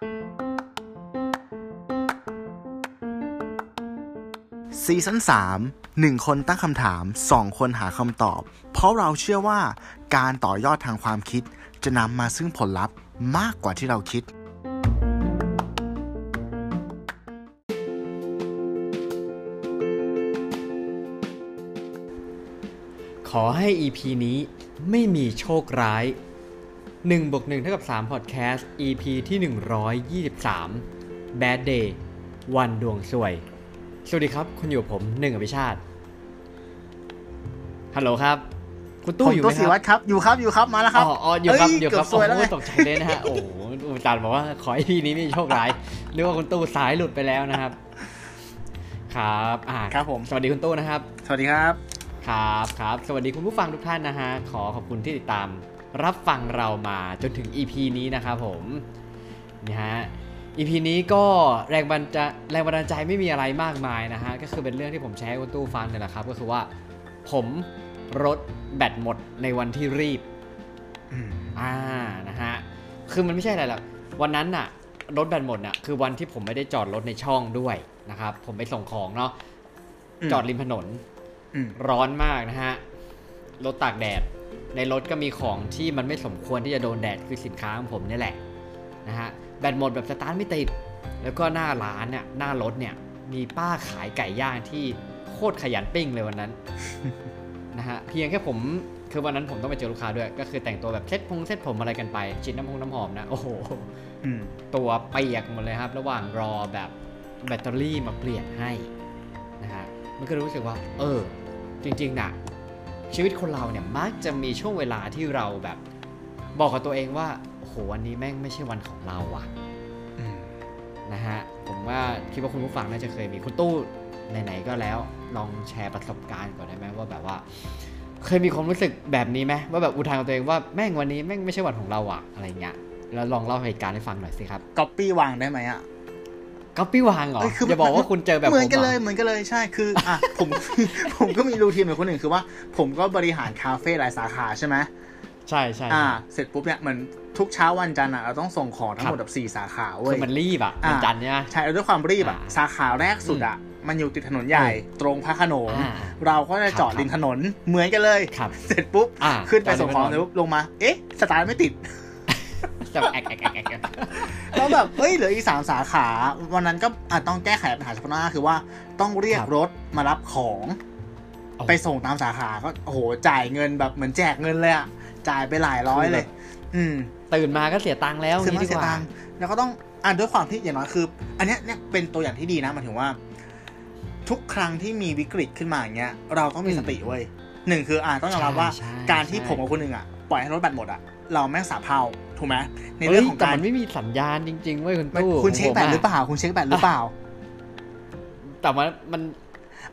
ซีซั่น3 1 คนตั้งคำถาม 2 คนหาคำตอบ เพราะเราเชื่อว่าการต่อยอดทางความคิด จะนำมาซึ่งผลลัพธ์มากกว่าที่เราคิด ขอให้ EP นี้ไม่มีโชคร้าย 1บวก1เท่ากับ3 Podcast EP ที่ 123 Bad Day วันดวงสวย สวัสดีครับ คุณอยู่กับผมหนึ่งอภิชาติ ฮัลโหลครับ คุณตู้ผมอยู่ไหตัมวคสีรับวัดครับ อยู่ครับ อยู่ครับ มาแล้วครับ อ๋ออ๋ออยู่ครับเอ้อยู่ครับเกือบซวยแล้วโอ้ไงโหตกใจเลยนะฮะ โอ้โหอาจารย์บอกว่าขอ EP นี้ไม่มีโชคร้ายนึกว่าคุณตู้สายหลุดไปแล้วนะครับ ครับ อ่า ครับผม สวัสดีคุณตู้นะครับ สวัสดีครับ ครับ ครับ สวัสดีคุณผู้ฟังทุกท่านนะฮะ ขอขอบคุณที่ติดตาม รับฟังเรามาจนถึง EP นี้นะครับผมนี่ฮะ EP นี้ก็แรงบันจะแรงบันดาลใจไม่มีอะไรมากมายนะฮะ ก็คือเป็นเรื่องที่ผมแชร์ให้คุณตู้ฟังเนี่ยแหละครับ ก็คือว่าผมรถแบตหมดในวันที่รีบอืมอ่านะฮะ คือมันไม่ใช่อะไรหรอกวันนั้นน่ะรถแบตหมดน่ะคือวันที่ผมไม่ได้จอดรถในช่องด้วยนะครับผมไปส่งของเนาะอืมจอดริมถนนอืมร้อนมากนะฮะรถตากแดด ในรถก็มีของที่มันไม่สมควรที่จะโดนแดดคือสินค้าของผมนี่แหละนะฮะแบตหมดแบบสตาร์ทไม่ติด แล้วก็หน้าร้านเนี่ยหน้ารถเนี่ยมีป้าขายไก่ย่างที่โคตรขยันปิ้งเลยวันนั้นนะฮะเพียงแค่ผมคือวันนั้นผมต้องไปเจอลูกค้าด้วย ก็คือแต่งตัวแบบเซ็ตพงเซ็ตผมอะไรกันไปฉีดน้ำพงน้ำหอมนะ โอ้โหอืมตัวเปียกหมดเลยครับ ระหว่างรอแบบแบตเตอรี่มาเปลี่ยนให้นะฮะมันก็รู้สึกว่า เออ จริงๆนะ ชีวิตคนเราเนี่ยมักจะมีช่วงเวลาที่เราแบบบอกกับตัวเองว่าโอ้โหวันนี้แม่งไม่ใช่วันของเราอะอืมนะฮะผมว่าคิดว่าคุณผู้ฟังน่าจะเคยมีคุณตู้ไหนๆก็แล้วลองแชร์ประสบการณ์ก่อนได้ไหมว่าแบบว่า เคยมีความรู้สึกแบบนี้ไหมว่าแบบอุทานกับตัวเองว่าแม่งวันนี้แม่งไม่ใช่วันของเราอะอะไรเงี้ยแล้วลองเล่าเหตุการณ์ให้ฟังหน่อยสิครับก๊อปปี้วางได้ไหมอะ ก๊อปปี้วางเหรอเอ้ยคืออย่าบอกว่าคุณเจอแบบเหมือนผมกันหรเลยเหมือนกันเลยใช่คืออะผมผมก็มีรูทีนเหมือนคนอื่นคือว่า ผมก็บริหารคาเฟ่หลายสาขาใช่ไหมใช่ใช่อ่าเสร็จปุ๊บเนี่ยเหมือนทุกเช้าวันจันทร์อะเราต้องส่งของทั้งหมดแบบสี่สาขาเว้คืยอมันรีบอะอ่ามันจันทร์เนี่ยใช่แล้วด้วยความรีบอะอ่าสาขาแรกสุดอะมันอยู่ติดถนนใหญ่ตรงพระโขนงอ่าเราก็จะจอดครับริมถนนเหมือนกันเลยครับเสร็จปุ๊บอ่าขึ้นไปส่งของจอดริมถนนเสร็จปุ๊บลงมา เอ๊ะ สตาร์ทไม่ติด จะแอกแอกแอกแอกแอกแล้วแบบเฮ้ยเหลืออีกสามสาขา วันนั้นก็อาจต้องแก้ไขปัญหาเฉพาะหน้าคือว่าต้องเรียกรถมารับของ ไปส่งตามสาขาก็โอ้โหจ่ายเงินแบบเหมือนแจกเงินเลยอะจ่ายไปหลายร้อยเลย อืม ตื่นมาก็เสียตังค์แล้วเสียงี้มาดีเสีกยว่าตังค์แล้วก็ต้องอ่านด้วยความที่อย่างน้อยคือ อันเนี้ยเนี่ยเป็นตัวอย่างที่ดีนะหมายถึงว่า ทุกครั้งที่มีวิกฤตขึ้นมาอย่างเงี้ย เราต้องมีสติเว้ยหนึ่งคืออ่าต้องยอมรับว่าใช่การที่ใช่ผมกับคนหนึ่งอะปล่อยให้รถแบตหมดอะ เราแม่งสาเพร่าถูกไหมในเฮ้เรื่ยองของแต่การมันไม่มีสัญญาณจริงๆเว้ยคุณมันตู้คุณเช็คผมแบตอะหรือเปล่า คุณเช็คแบตหรือเปล่า แต่ว่ามัน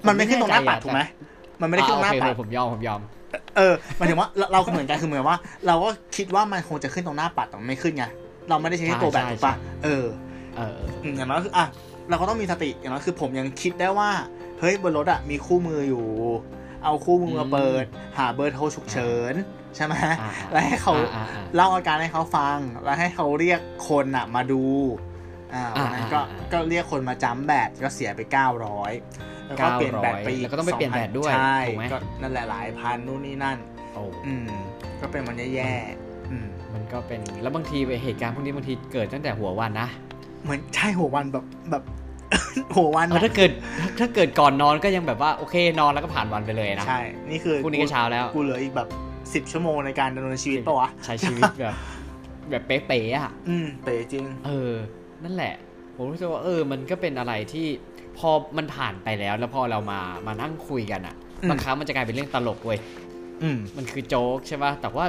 มันไม่ขึ้นตรงหน้าปัดใจอะถูกไหมมันไม่ได้ขึ้นตรงหน้าอ่ปัโอดเคผมยอมผมยอมเออหมายถึงว่าเราเราก็เหมือนกันคือเหมือนว่า เราก็คิดว่ามันคงจะขึ้นตรงหน้าปัดแต่มันไม่ขึ้นไงเราไม่ได้ใช้แค่ตัวแบตใช่ถูกปะใช่เออเอออืมอย่างน้อยคืออะเราก็ต้องมีสติอย่างน้อยคือผมยังคิดได้ว่าเฮ้ยบนรถอะมีคู่มืออยู่ เอาคู่มือมาเปิด หาเบอร์โทรฉุกเฉิน ใช่ไหมอ่าแล้วให้เขาอ่าอ่าเล่าอาการให้เขาฟัง แล้วให้เขาเรียกคนอะ มาดูอ่าวันนั้นก็อ่าอ่าก็เรียกคนมาจ้ำแบตก็เสียไป900แล้วก็เปลี่ยนแบตไปอีกแล้วก็ต้องไปเปลี่ยนแบตด้วย2,000ใช่ถูกไหมก็นั่นแหละหลายพันนู่นนี่นั่นโอ้อืมก็เป็นมันแย่ๆอืมมันก็เป็นแล้วบางทีเหตุการณ์พวกนี้บางทีเกิดตั้งแต่หัววันนะเหมือนใช่หัววันแบบแบบหัววันเอออะถ้าเกิดถ้าเกิดก่อนนอนก็ยังแบบว่าโอเคนอนแล้วก็ผ่านวันไปเลยนะใช่นี่คือพรุ่งนี้ก็เช้าแล้วกูเหลืออีกแบบ สิบ10ชั่วโมงในการดำเนินชีวิตปะวะ ใช้ชีวิตแบบ แบบเป๊ะๆอะ อืม เป๋จริง เออ นั่นแหละ ผมรู้สึกว่าเออ มันก็เป็นอะไรที่พอมันผ่านไปแล้ว แล้วพอเรามามานั่งคุยกันอะอืมบางครั้งมันจะกลายเป็นเรื่องตลกเว้ยอืมมันคือโจ๊กใช่ป่ะแต่ว่า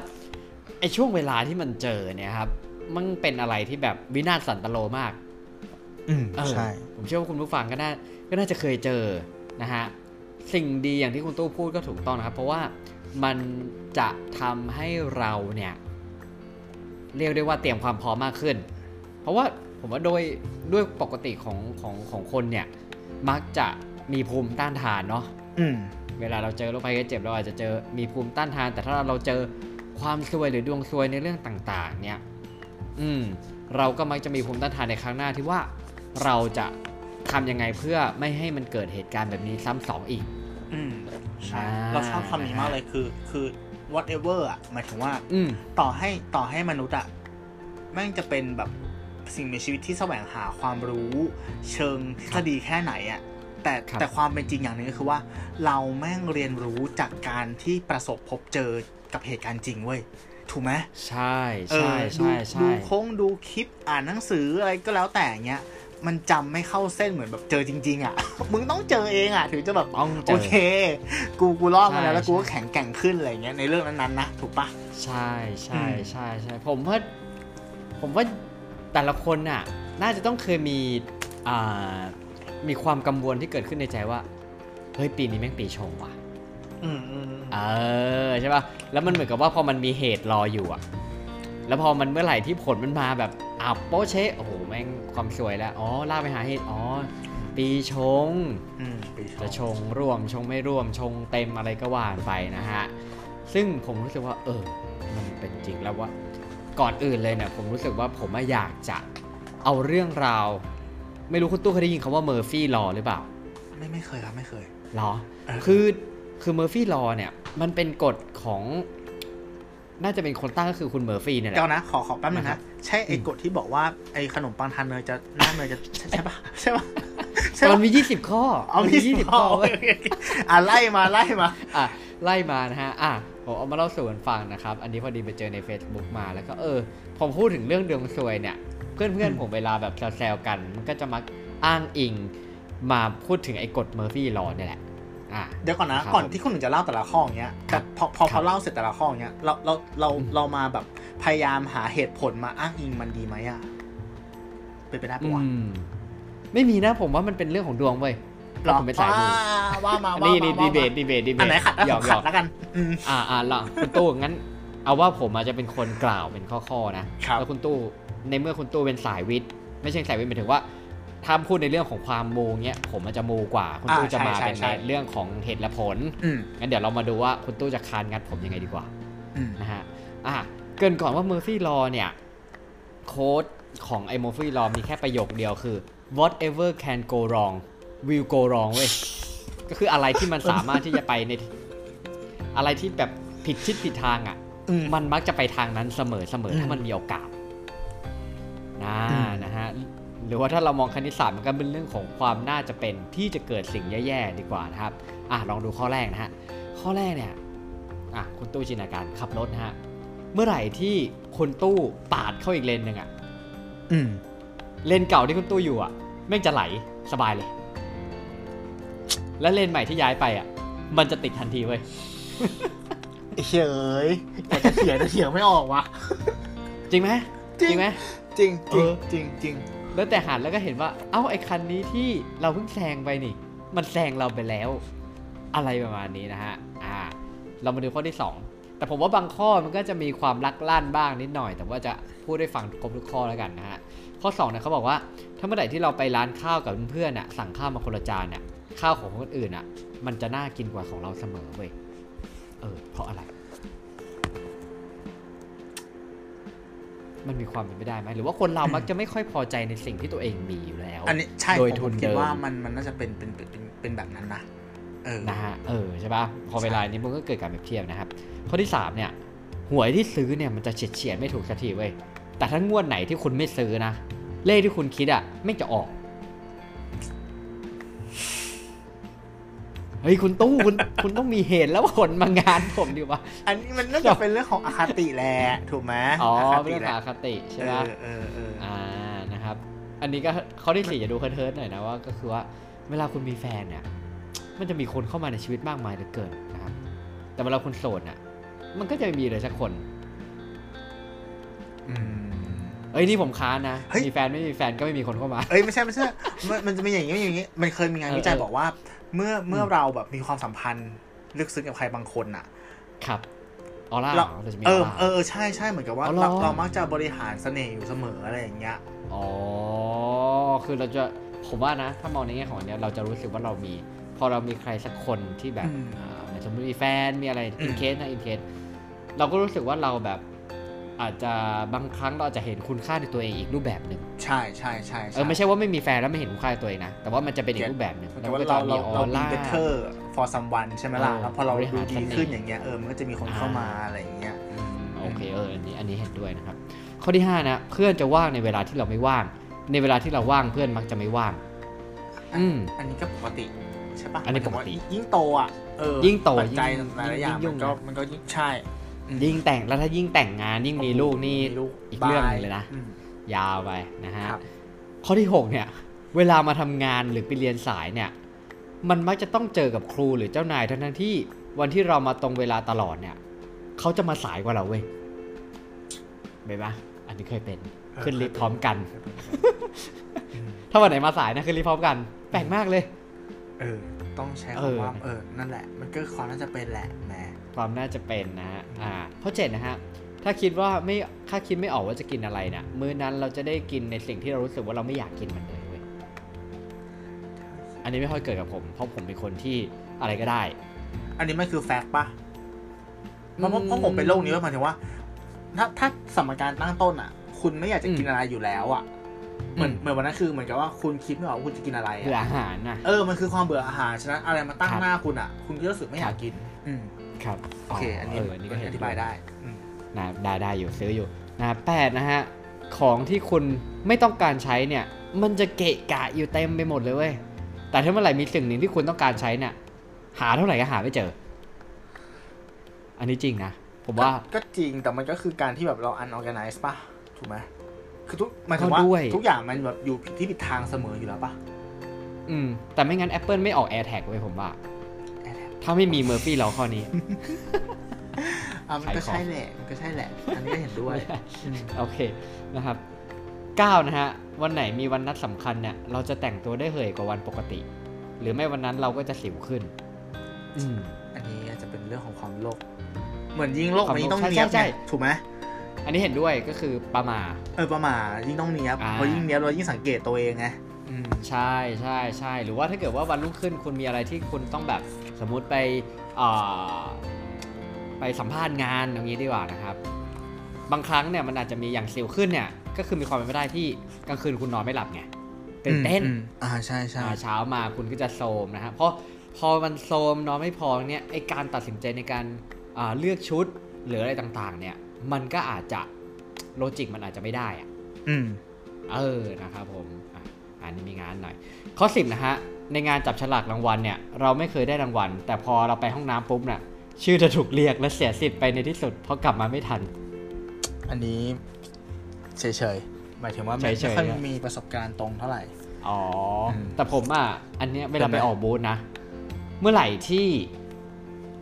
ไอช่วงเวลาที่มันเจอเนี่ยครับ มันเป็นอะไรที่แบบวินาศสันตโลมาก อืมเออใช่ ผมเชื่อว่าคุณผู้ฟังก็น่าก็น่าจะเคยเจอนะฮะ สิ่งดีอย่างที่คุณตู้พูดก็ถูกต้องนะครับ เพราะว่า มันจะทำให้เราเนี่ยเรียกได้ว่าเตรียมความพร้อมมากขึ้น เพราะว่าผมว่าโดยด้วยปกติของของของคนเนี่ย มักจะมีภูมิต้านทานเนาะอืมเวลาเราเจอโรคภัยไข้เจ็บเราอาจจะเจอมีภูมิต้านทาน แต่ถ้าเราเจอความซวยหรือดวงซวยในเรื่องต่างๆ เนี่ย อืม เราก็มักจะมีภูมิต้านทานในครั้งหน้าที่ว่าเราจะทำยังไงเพื่อไม่ให้มันเกิดเหตุการณ์แบบนี้ซ้ำสองอีกอืม ใช่อ่าเราชอบคำนี้มากเลยคือ คือ whatever อะหมายถึงว่าอืมต่อให้ต่อให้มนุษย์อะแม่งจะเป็นแบบสิ่งมีชีวิตที่แสวงหาความรู้ เชิงทฤษฎีแค่ไหนอะแต่ครับแต่ความเป็นจริงอย่างหนึงก็คือว่า เราแม่งเรียนรู้จากการที่ประสบพบเจอกับเหตุการณ์จริงเว้ยถูกไหมใช่เอใช่อใช่ดูใช่ดูโค้งดูคลิปอ่านหนังสืออะไรก็แล้วแต่เงี้ย มันจำไม่เข้าเส้นเหมือนแบบเจอจริง ๆ อะ มึงต้องเจอเองอะ ถึงจะแบบต้องเจโออเค กูกูรอดมาแล้วใช่แล้วกูก็ใช่แข็งแกร่งขึ้นอะไรเงี้ยในเรื่องนั้นๆนะถูกปะใช่ใช่อืมใช่ใช่ผมว่าผมว่าแต่ละคนน่ะ น่าจะต้องเคยมีอ่ามีความกังวลที่เกิดขึ้นในใจว่าเฮ้ยปีนี้แม่งปีชงว่ะอืมอืมเออใช่ป่ะแล้วมันเหมือนกับว่าพอมันมีเหตุรออยู่อะ แล้วพอมันเมื่อไหร่ที่ผลมันมาแบบอ้าวโป๊ะเชะโอ้โหแม่งความสวยแล้ว อ๋อลากไปหาเหตุอ๋อ ปีชง อืมปีชจะงชงร่วมชงไม่ร่วมชงเต็มอะไรก็ว่านไปนะฮะ ซึ่งผมรู้สึกว่า เออ มันเป็นจริงแล้วว่าก่อนอื่นเลยเนี่ยผมรู้สึกว่าผมอะอยากจะเอาเรื่องราว ไม่รู้คุณตู้เคยได้ยินคำว่า Murphy Law หรือเปล่า ไม่ไม่เคยครับไม่เคยหรอเออคือคือ Murphy Law เนี่ย มันเป็นกฎของ น่าจะเป็นคนตั้งก็คือคุณเมอร์ฟี่เนี่ยแหเดี๋ยละวนะขอขอแป๊บนึงนะครันะบใช่ไอ้อืมกฎที่บอกว่าไอ้ขนมปังทานเนยจะหน้าเนยจะใช่ใช่ปะใช่ปะใช่แต่ปะมันมี20ข้อเอามันมีมีสิบ20ข้อข้อโอเว้ยเคโอเคอะไล่มาไล่มาอะไล่มานะฮะอะผมเอามาเล่าสู่กันฟังนะครับ อันนี้พอดีไปเจอใน Facebook มาแล้วก็เออผมพูดถึงเรื่องดวงซวยเนี่ย เพื่อนเพื่อนอืมผมเวลาแบบแซวๆกัน มันก็จะมักอ้างอิงมาพูดถึงไอ้กฎเมอร์ฟี่ลอเนี่ยแหละอะ เดี๋ยวก่อนนะครับก่อนที่คุณหนึ่งจะเล่าแต่ละข้ออย่างเงี้ยครัแต่บพอพอครัเขาบเล่าเสร็จแต่ละข้ออย่างเงี้ยเราเราเราอืมเรามาแบบพยายามหาเหตุผลมาอ้างอิงมันดีไหมอะเป็นไปได้ปะวะอืมไม่มีนะผมว่ามันเป็นเรื่องของดวงเว้ยหรอผมเป็นสายมูว่ามาว่านี่มานี่ว่าดีมาเบตดีเบตดีเบตอันไหนขัดแล้วหยผอกมหยขัอดกแล้วกันอืมอ่าอ่าละคุณตู้งั้น เอาว่าผมอาจจะเป็นคนกล่าวเป็นข้อๆนะครับแล้วคุณตู้ในเมื่อคุณตู้เป็นสายวิทย์ไม่ใช่สายวิทย์หมายถึงว่า ถ้าพูดในเรื่องของความมูเงี้ยผมอาจจะมูกว่า คุณตู้อ่าจะมาใช่เป็นใช่ในใช่เรื่องของเหตุและผลอืมงั้นเดี๋ยวเรามาดูว่าคุณตู้จะคานงัดผมยังไงดีกว่าอืมนะฮะอะเกรินก่อนว่า Murphy Law เนี่ยโค้ดของไอ้ Murphy Law มีแค่ประโยคเดียวคือ whatever can go wrong will go wrong เว้ยก็คืออะไรที่มันสามารถที่จะไปใน อะไรที่แบบผิดทิศผิดทางอะอืมมันมักจะไปทางนั้นเสมอเสมออืมถ้ามันมีโอกาสนะอืมนะฮะ หรือว่าถ้าเรามองคณิตศาสตร์มันก็เป็นเรื่องของความน่าจะเป็นที่จะเกิดสิ่งแย่ๆดีกว่านะครับอะลองดูข้อแรกนะฮะข้อแรกเนี่ยอะคุณตู้จินตนาการขับรถนะฮะเมื่อไหร่ที่คุณตู้ปาดเข้าอีกเลนหนึ่งอะอืมเลนเก่าที่คุณตู้อยู่อะแม่งจะไหลสบายเลย และเลนใหม่ที่ย้ายไปอะมันจะติดทันทีเว้ยไอ้เฉยอยากจะเถียงแต่เถียงไม่ออกว่ะจริงไหมจริงไหมจริงจริงเออจริงจริง แล้วแต่หันแล้วก็เห็นว่า เอ้าไอ้คันนี้ที่เราเพิ่งแซงไปนี่ มันแซงเราไปแล้ว อะไรประมาณนี้นะฮะ อ่า เรามาดูข้อที่ 2 แต่ผมว่าบางข้อมันก็จะมีความลักลั่นบ้างนิดหน่อย แต่ว่าจะพูดได้ฟังครบทุกข้อแล้วกันนะฮะ ข้อ2เนี่ยเขาบอกว่า ถ้าเมื่อไหร่ที่เราไปร้านข้าวกับเพื่อนๆน่ะ สั่งข้าวมาคนละจานเนี่ยข้าวของคนอื่นอะ มันจะน่ากินกว่าของเราเสมอเว้ย เออ เพราะอะไร มันมีความเป็นไปได้ไหมหรือว่าคนเรามักจะไม่ค่อยพอใจในสิ่งที่ตัวเองมีอยู่แล้ว อันนี้ใช่โดยผมทุนคิดเดิมว่ามันมันน่าจะเป็นเป็นเป็นเป็นเป็นแบบนั้นนะเออนะฮะเออใช่ปะพอเวลานี้มันก็เกิดการเปรียบเทียบนะครับ ข้อที่3เนี่ยหวยที่ซื้อเนี่ยมันจะเฉียดเฉียดๆไม่ถูกสักทีเว้ยแต่ถ้างวดไหนที่คุณไม่ซื้อนะเลขที่คุณคิดอะไม่จะออก เฮ้ยคุณตู้คุณคุณต้องมีเหตุแล้วผลมางานผมดีวะอันนี้มันน่าจะเป็นเรื่องของอคติแหละถูกไหมอ๋อคเป็นติเรื่องแหขอละงอคติใช่เอปะอเออเอออ่านะครับ อันนี้ก็ข้อที่สี่จะดูเคิร์ดๆหน่อยนะว่าก็คือว่าเวลาคุณมีแฟนเนี่ยมันจะมีคนเข้ามาในชีวิตมากมายเหลือเกินนะครับ แต่เวลาคุณโสดเนี่ยมันก็จะไม่มีเลยสักคนอืมเอ้ยนี่ผมค้านนะเฮ้ยมีแฟนไม่มีแฟนก็ไม่มีคนเข้ามา เอ้ยไม่ใช่ไม่ใช่ มันมันจะมีอย่างนี้มีอย่างนี้ มันเคยมีงานเออวิจัยเออบอกว่า เมื่อเมื่อมเราแบบมีความสัมพันธ์ลึกซึ้งกับใครบางคนอะ ครับออร่าเราเราจะมีเออออร่าเออเออใช่ใช่เหมือนกับว่าอ๋อเหรอเราเรามักจะบริหารเสน่ห์อยู่เสมออะไรอย่างเงี้ยอ๋อคือเราจะผมว่านะ ถ้ามองในแง่ของอันเนี้ยเราจะรู้สึกว่าเรามี พอเรามีใครสักคนที่แบบอืมอ่าสมมติมีแฟนมีอะไรอือิมนเคสนะอินเคสเราก็รู้สึกว่าเราแบบ อาจจะบางครั้งเราอาจจะเห็นคุณค่าในตัวเองอีกรูปแบบหนึ่งใช่ใช่ใช่เออไม่ใช่ว่าไม่มีแฟนแล้วไม่เห็นคุณค่าในตัวเองนะ แต่ว่ามันจะเป็นอีกรูปแบบหนึ่งแต่ว่าเราเราเรา better for someone ใช่ไหมล่ะแล้วพอเราดูดีขึ้นอย่างเงี้ยเออมันก็จะมีคนเข้ามาอะไรอย่างเงี้ยโอเคเอออันนี้อันนี้เห็นด้วยนะครับ ข้อที่5นะเพื่อนจะว่างในเวลาที่เราไม่ว่าง ในเวลาที่เราว่างเพื่อนมักจะไม่ว่างอืมอันนี้ก็ปกติใช่ปะอันนี้ปกติยิ่งโตอะเออยิ่งโตปัจจัยยิ่งหลายๆอย่างยิ่มังนก็ยุ่งนะมันก็ยิ่งใช่ ยิ่งแต่งแล้วถ้ายิ่งแต่งงานยิ่งมีลูกนี่มีลูกอีกเรื่องหนึงเลยนะอืมยาวไปนะฮะครับข้อที่ 6 เนี่ย เวลามาทำงานหรือไปเรียนสายเนี่ย มันมักจะต้องเจอกับครูหรือเจ้านายทั้งนั้นที่วันที่เรามาตรงเวลาตลอดเนี่ยเขาจะมาสายกว่าเราเว้ยเห็นปะอันนี้เคยเป็นขึ้นลิฟต์พร้อมกัน ถ้าวันไหนมาสายนะขึ้นลิฟต์พร้อมกันแปลกมากเลย เออ ต้องใช้เออคำว่าเออนั่นแหละ มันก็ความน่าจะเป็นแหละแหม ความน่าจะเป็นนะฮะอ่าข้อเจ็ดนะฮะถ้าคิดว่าไม่ถ้าคิดไม่ออกว่าจะกินอะไรเนี่ยมื้อนั้นเราจะได้กินในสิ่งที่เรารู้สึกว่าเราไม่อยากกินมันเลยเว้ยอันนี้ไม่ค่อยเกิดกับผม เพราะผมเป็นคนที่อะไรก็ได้ อันนี้มันคือแฟกต์ปะเพราะเพราะเพราะผมเป็นโรคนี้ว่าหมายถึงว่า ถ้าถ้าสมการตั้งต้นอะ คุณไม่อยากจะกินอะไรอยู่แล้วอะเหมือนอืมเหมือนวันนั้นคือเหมือนกับว่าคุณคิดไม่ออกว่าคุณจะกินอะไรเบื่ออะอาหารนะเออมันคือความเบื่ออาหารฉะนั้นอะไรมาตั้งครับหน้าคุณอะ คุณก็รู้สึกไม่อยากกิน อืม ครับโอเค อันนี้เอออันนี้ก็เห็นอธิบายได้อืมนะได้ได้อยู่ซื้ออยู่นะแปดนะฮะ ของที่คุณไม่ต้องการใช้เนี่ย มันจะเกะกะอยู่เต็มไปหมดเลยเว้ย แต่ถ้าเมื่อไหร่มีสิ่งหนึ่งที่คุณต้องการใช้เนี่ย หาเท่าไหร่ก็หาไม่เจอ อันนี้จริงนะ ผมว่า ก็ก็จริง แต่มันก็คือการที่แบบเรา unorganized ป่ะ ถูกไหมคือทุกหมายถึงว่าก็ด้วยทุกอย่างมันแบบอยู่ผิดที่ผิดทางเสมออยู่แล้วป่ะ อืม แต่ไม่งั้น Apple ไม่ออก AirTag ไว้ยผมว่า AirTag ถ้าไม่มีเมอร์ฟี่เราข้อนี้อะมันก็ขายของใช่แหละมันก็ใช่แหละ อันนี้ก็เห็นด้วยอืมโอเคนะครับ9นะฮะ วันไหนมีวันนัดสำคัญเนี่ย เราจะแต่งตัวได้เหยกว่าวันปกติ หรือไม่วันนั้นเราก็จะสิวขึ้น อืมอันนี้อาจจะเป็นเรื่องของความโลภเหมือนยิ่งโลภความมันยิ่งต้องโลภเนียบใช่ไงใช่ถูกไหมอันนี้เห็นด้วยก็คือประมาทเออประมาทยิ่งต้องเนียบอ่าเพราะยิ่งเนียบเรายิ่งสังเกตตัวเองไงอืมใช่ใช่ใช่หรือว่าถ้าเกิดว่าวันรุ่งขึ้นคุณมีอะไรที่คุณต้องแบบ สมมุติไปเอ่อไปสัมภาษณ์งานอย่างนี้ดีกว่านะครับ บางครั้งเนี่ยมันอาจจะมีอย่างสิวขึ้นเนี่ย ก็คือมีความเป็นไปได้ที่กลางคืนคุณนอนไม่หลับไงตื่นเต้นอืมอ่าใช่ใช่อ่าเช้ามาคุณก็จะโทรมนะฮะเพราะพอมันโทรมนอนไม่พอเนี่ยไอการตัดสินใจในการอ่าเลือกชุดหรืออะไรต่างๆ เนี่ย มันก็อาจจะโลจิกมันอาจจะไม่ได้อะอืมเออนะครับผมอะอันนี้มีงานหน่อย ข้อสิบนะฮะ ในงานจับฉลากรางวัลเนี่ยเราไม่เคยได้รางวัล แต่พอเราไปห้องน้ำปุ๊บเนี่ยชื่อจะถูกเรียกและเสียสิทธิ์ไปในที่สุดเพราะกลับมาไม่ทัน อันนี้เฉยๆหมายถึงว่าไม่เฉยๆไม่ค่อยอะมีประสบการณ์ตรงเท่าไหร่อ๋ออมแต่ผมอะอันเนี้ยเวลาเป็นไปไหมออกบูธนะ เมื่อไหร่ที่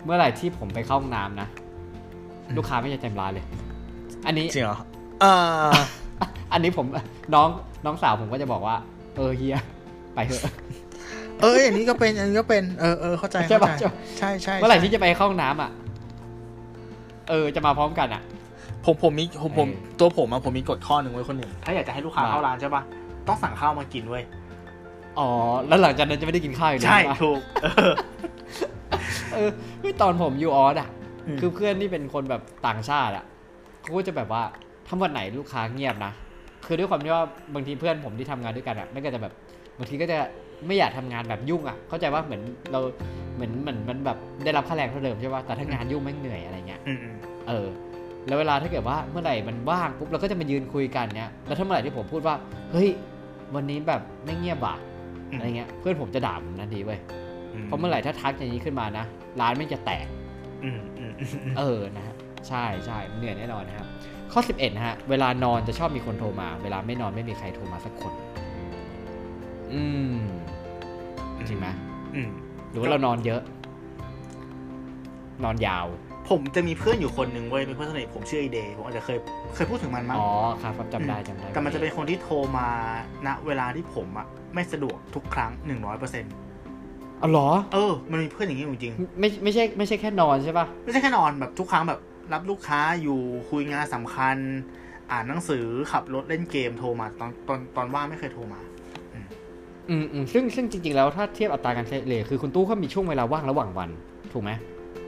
เมื่อไหร่ที่ผมไปเข้าห้องน้ำนะ ลูกค้าไม่จะเต็มร้านเลย อันนี้จริงเหรอเอ่ออันนี้ผมน้องน้องสาวผมก็จะบอกว่า เออเฮียไปเถอะ เอออันนี้ก็เป็นอันนี้ก็เป็นเออเออเข้าใจใช่เข้าปะใจใช่ปะใช่ใช่เมื่อไหร่ใช่ที่จะไปเข้าห้องน้ำอะ เออ จะมาพร้อมกันอะ ผมผมมีผมผมเออ ตัวผมอะผมมีกฎข้อหนึ่งไว้คนหนึ่งถ้าอยากจะให้ลูกค้าว่าเข้าร้านใช่ปะต้องสั่งข้าวมากินเว้ย อ๋อ แล้วหลังจากนั้นจะไม่ได้กินข้าวอีกเลยใช่ปะ ถูกเออ เออเฮ้ยตอนผมอยู่ออสอะ อืม คือเพื่อนที่เป็นคนแบบต่างชาติอะเขาก็จะแบบว่าถ้าวันไหนลูกค้าเงียบนะ คือด้วยความที่ว่าบางทีเพื่อนผมที่ทำงานด้วยกันอะไม่ก็จะแบบบางทีก็จะ ไม่อยากทำงานแบบยุ่งอะ เข้าใจว่าเหมือนเราเหมือนเหมือนมันแบบได้รับค่าแรงเท่าเดิมใช่ป่ะแต่ถ้างานยุ่งแม่งเหนื่อยอะไรเงี้ยอืมอืมเออ แล้วเวลาถ้าเกิดว่าเมื่อไหร่มันว่างปุ๊บเราก็จะมายืนคุยกันเนี้ยแล้วถ้าเมื่อไหร่ที่ผมพูดว่าเฮ้ยวันนี้แบบไม่เงียบอะอะไรเงี้ย เพื่อนผมจะด่าผมทันทีเว้ยเพราะเมื่อไหร่ถ้าทักอย่างนี้ขึ้นมานะร้านไม่งจะแตกอืมอืมอืมอืมเออนะฮะใช่ใช่เหนื่อยแน่นอนนะครับข้อ 11นะฮะเวลานอนจะชอบมีคนโทรมา เวลาไม่นอนไม่มีใครโทรมาสักคน อืมจริงไหมอืมหรือว่าเรานอนเยอะ นอนยาว ผมจะมีเพื่อนอยู่คนหนึ่งเว้ยมีเพื่อนสนิทผมชื่อไอเดย์ผมอาจจะเคยเคยพูดถึงมันมั้งอ๋อครับครับจำได้จำได้แต่มันจะเป็นคนที่โทรมาณเวลาที่ผมอะไม่สะดวกทุกครั้งหนึ่งร้อยเปอร์เซ็นต์อ๋อเหรอ เออ มันมีเพื่อนอย่างนี้อยู่จริงไม่ไม่ใช่ไม่ใช่แค่นอนใช่ป่ะ ไม่ใช่แค่นอนแบบทุกครั้งแบบรับลูกค้าอยู่คุยงานสำคัญ อ่านหนังสือขับรถเล่นเกมโทรมาตอนตอนตอนว่างไม่เคยโทรมา อืมอืมซึ่งซึ่งจริง ๆ แล้วถ้าเทียบอัตราการใช้เลยคือคุณตู้เขามีช่วงเวลาว่างระหว่างวัน ถูกไหม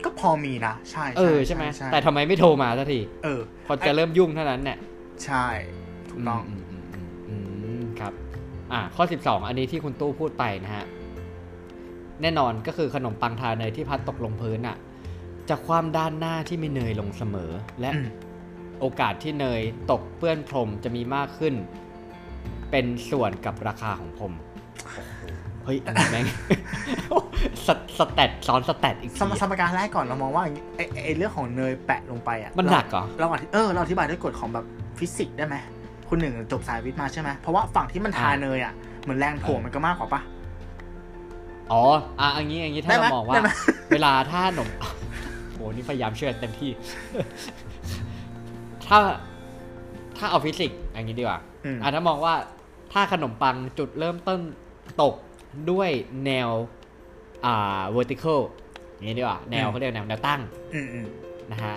ก็พอมีนะ ใช่เออใช่ไหมแต่ทำไมไม่โทรมาสักทีเออ พอจะเริ่มยุ่งเท่านั้นเนี่ยใช่ ถูกต้องอืมครับ อ่าข้อสิบสองอันนี้ที่คุณตู้พูดไปนะฮะ แน่นอนก็คือขนมปังทาเนยที่พัดตกลงพื้นอะจะความด้านหน้าที่มีเนยลงเสมอ และโอกาสที่เนยตกเปื้อนพรมจะมีมากขึ้น เป็นส่วนกับราคาของผม เฮ้ยอันนี้แม่ง stat ซ้อน stat อีกสมสมการแรกก่อนเรามองว่าไอไอเรื่องของเนยแปะลงไปอะมันหนักเหรอเราเออเราอธิบายด้วยกฎของแบบฟิสิกส์ได้ไหมคุณหนึ่งจบสายวิทย์มาใช่ไหมเพราะว่าฝั่งที่มันทาเนยอะเหมือนแรงถ่วงมันก็มากกว่าปะอ๋ออะอันนี้อันนี้ถ้าเรามองว่า เวลาถ้าหนมโหนี่พยายามเชื่อเต็มที่ ถ้าถ้าเอาฟิสิกส์อย่างนี้ดีกว่าอะถ้ามองว่าถ้าขนมปังจุดเริ่มต้น ตกด้วยแนวอ่า vertical อย่างนี้ดีกว่าแนวเขาเรียกแนวแนวตั้งนะฮะ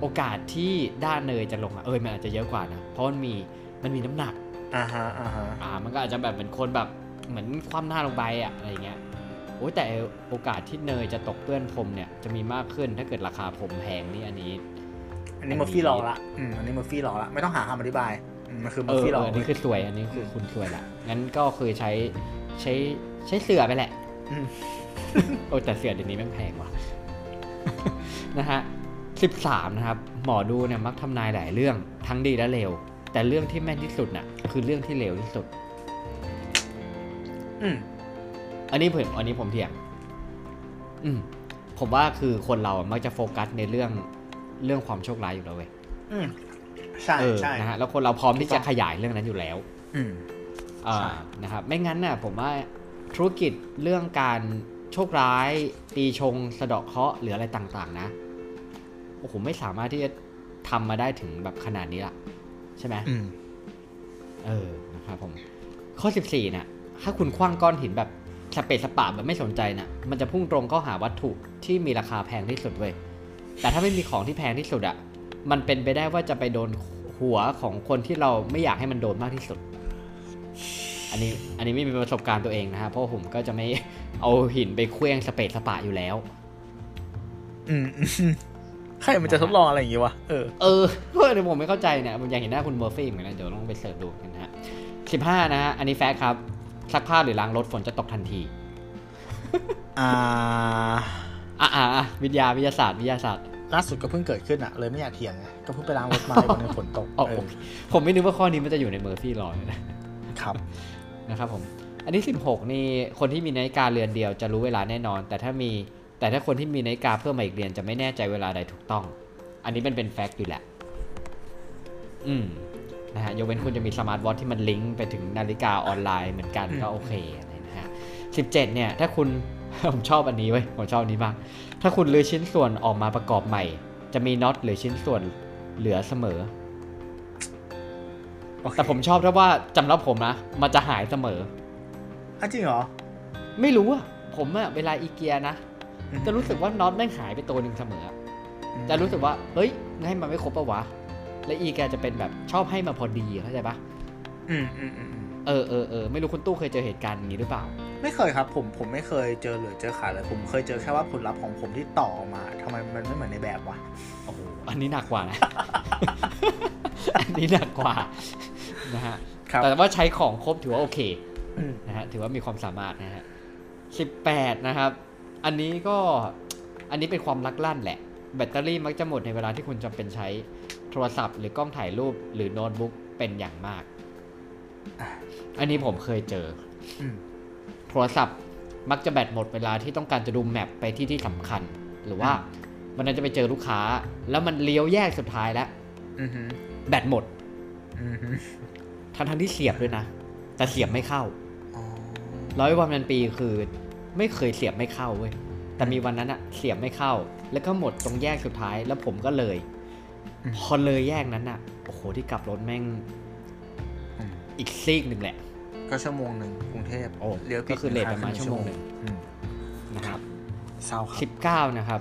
โอกาสที่ด้านเนยจะลงอะเออมันอาจจะเยอะกว่านะเพราะมันมีมันมีน้ำหนักอ่าฮะอ่าฮะอ่ามันก็อาจจะแบบเหมือนคนแบบเหมือนคว่ำหน้าลงไปอะอะไรเงี้ยโอ้แต่โอกาสที่เนยจะตกเปื้อนพรมเนี่ยจะมีมากขึ้นถ้าเกิดราคาผมแพงนี่อันนี้ อันนี้มาฟี่หลอกละอืมอันนี้มาฟี่หลอกละไม่ต้องหาคำอธิบายมันคือมาฟี่หลอกอันนี้คือสวยอันนี้คือคุณสวยละงั้นก็คือใช้ ใช้ใช้เสือไปแหละโอ้แต่เสือเดี๋ยวนี้แม่งแพงว่ะนะฮะสิบสามนะครับ หมอดูเนี่ยมักทำนายหลายเรื่องทั้งดีและเลวแต่เรื่องที่แม่นที่สุดน่ะ คือเรื่องที่เลวที่สุด อืมอันนี้ผมอันนี้ผมเถียง อืมผมว่าคือคนเรามักจะโฟกัสในเรื่องเรื่องความโชคร้ายอยู่แล้วเว้ยอืมใช่ใช่นะฮะแล้วคนเราพร้อมที่จะขยายเรื่องนั้นอยู่แล้ว อืม นะครับไม่งั้นน่ะผมว่าธุรกิจเรื่องการโชคร้าย ตีชง สะเดาะเคราะห์หรืออะไรต่างๆ นะโอ้โหไม่สามารถที่จะทำมาได้ถึงแบบขนาดนี้ละใช่ไหมเออนะครับผมข้อสิบสี่เนี่ยถ้าคุณขว้างก้อนหินแบบสะเปะสะปะแบบไม่สนใจนะ่ะมันจะพุ่งตรงเข้าหาวัตถุที่มีราคาแพงที่สุดเว้ยแต่ถ้าไม่มีของที่แพงที่สุดอะ่ะมันเป็นไปได้ว่าจะไปโดนหัวของคนที่เราไม่อยากให้มันโดนมากที่สุด อันนี้อันนี้ไม่มีประสบการณ์ตัวเองนะครับเพราะผมก็จะไม่เอาหินไปเขวี้ยงสะเปะสะปะอยู่แล้ว อืมใครมันจะทดลองอะไรอย่างงี้วะเออเออเพื่อนผมไม่เข้าใจเนี่ยผมอยากเห็นหน้าคุณเมอร์ฟี่เหมือนกันเดี๋ยวต้องไป search ดูกันนะฮะสิบห้านะฮะอันนี้ fact ครับซักผ้าหรือล้างรถฝนจะตกทันที อ่าอ่าอ่าวิทยาวิทยาศาสตร์วิทยาศาสตร์ล่าสุดก็เพิ่งเกิดขึ้นอะเลยไม่อยากเถียงไงก็เพิ่งไปล้างรถมาวันนี้ฝนตกผมไม่นึกว่าข้อนี้มันจะอยู่ใน Murphy Law นะ ครับนะครับผมอันนี้16 นี่คนที่มีนาฬิกาเรือนเดียวจะรู้เวลาแน่นอน แต่ถ้ามีแต่ถ้าคนที่มีนาฬิกาเพิ่มมาอีกเรือนจะไม่แน่ใจเวลาใดถูกต้อง อันนี้มันเป็น fact อยู่แหละ อืมนะฮะยกเว้นคุณจะมี smart watch ที่มันลิงก์ไปถึงนาฬิกาออนไลน์เหมือนกันก็โอเคนะฮะ17เนี่ยถ้าคุณผมชอบอันนี้เว้ยผมชอบอันนี้มาก ถ้าคุณรื้อชิ้นส่วนออกมาประกอบใหม่ จะมีน็อตหรือชิ้นส่วนเหลือเสมอ แต่ผมชอบถ้าว่าสำหรับผมนะ มันจะหายเสมอจริงเหรอ ไม่รู้อะผมอะเวลาอีเกียนะจะรู้สึกว่าน็อตแม่งหายไปตัวหนึ่งเสมอ จะรู้สึกว่า เฮ้ยให้มันไม่ครบปะวะ และอีแกจะเป็นแบบชอบให้มาพอดีเข้าใจปะอืมอืมอืมเออเออเออไม่รู้คุณตู้เคยเจอเหตุการณ์นี้หรือเปล่า ไม่เคยครับ ผมผมไม่เคยเจอเหลือเจอขาดเลยผมเคยเจอแค่ว่าผลลัพธ์ของผมที่ต่อมาทำไมมันไม่เหมือนในแบบวะโอ้โหอันนี้หนักกว่านะ อันนี้หนักกว่า นะฮะแต่ว่าใช้ของครบถือว่าโอเคนะฮะถือว่ามีความสามารถนะฮะสิบแปดนะครับ อันนี้ก็อันนี้เป็นความลักลั่นแหละ แบตเตอรี่มักจะหมดในเวลาที่คุณจำเป็นใช้โทรศัพท์ หรือกล้องถ่ายรูปหรือโน้ตบุ๊กเป็นอย่างมาก อันนี้ผมเคยเจอ โทรศัพท์มักจะแบตหมดเวลาที่ต้องการจะดูแมปไปที่ที่สำคัญ หรือว่ามันนั้นจะไปเจอลูกค้า แล้วมันเลี้ยวแยกสุดท้ายแล้วแบตหมด ทั้งทั้งที่เสียบด้วยนะ แต่เสียบไม่เข้าร้อยวันพันปีคือ ไม่เคยเสียบไม่เข้าเว้ยแต่มีวันนั้นอะเสียบไม่เข้า แล้วก็หมดตรงแยกสุดท้าย แล้วผมก็เลย พอเลยแยกนั้นอะโอ้โหที่กลับรถแม่งอีกซีกหนึ่งแหละ ก็ชั่วโมงหนึ่งกรุงเทพโอ้เลี้ยวก็คือเลทประมาณชั่วโมงหนึ่งนะครับเศร้าสิบเก้านะครับ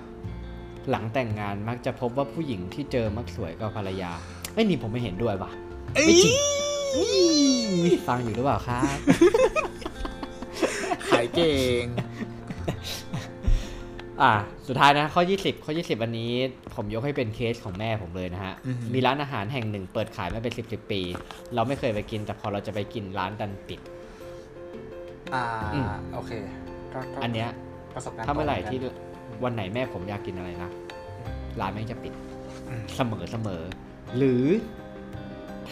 หลังแต่งงานมักจะพบว่าผู้หญิงที่เจอมักสวยกว่าภรรยาไม่นี่ผมไม่เห็นด้วยว่ะไม่จริง ฟังอยู่หรือเปล่าครับขายเก่ง อ่าสุดท้ายนะ ข้อ 20 ข้อ 20 อันนี้ ผมยกให้เป็นเคสของแม่ผมเลยนะฮะมีร้านอาหารแห่งหนึ่งเปิดขายมาเป็น 10 10ปี เราไม่เคยไปกิน แต่พอเราจะไปกินร้านดันปิด อ่าอืม โอเคก็ก็อันเนี้ย ประสบการณ์ถ้าเมื่อไหร่ตงที่กันวันไหนแม่ผมอยากกินอะไรนะ ร้านแม่งจะปิดอืม เสมอเสมอ หรือ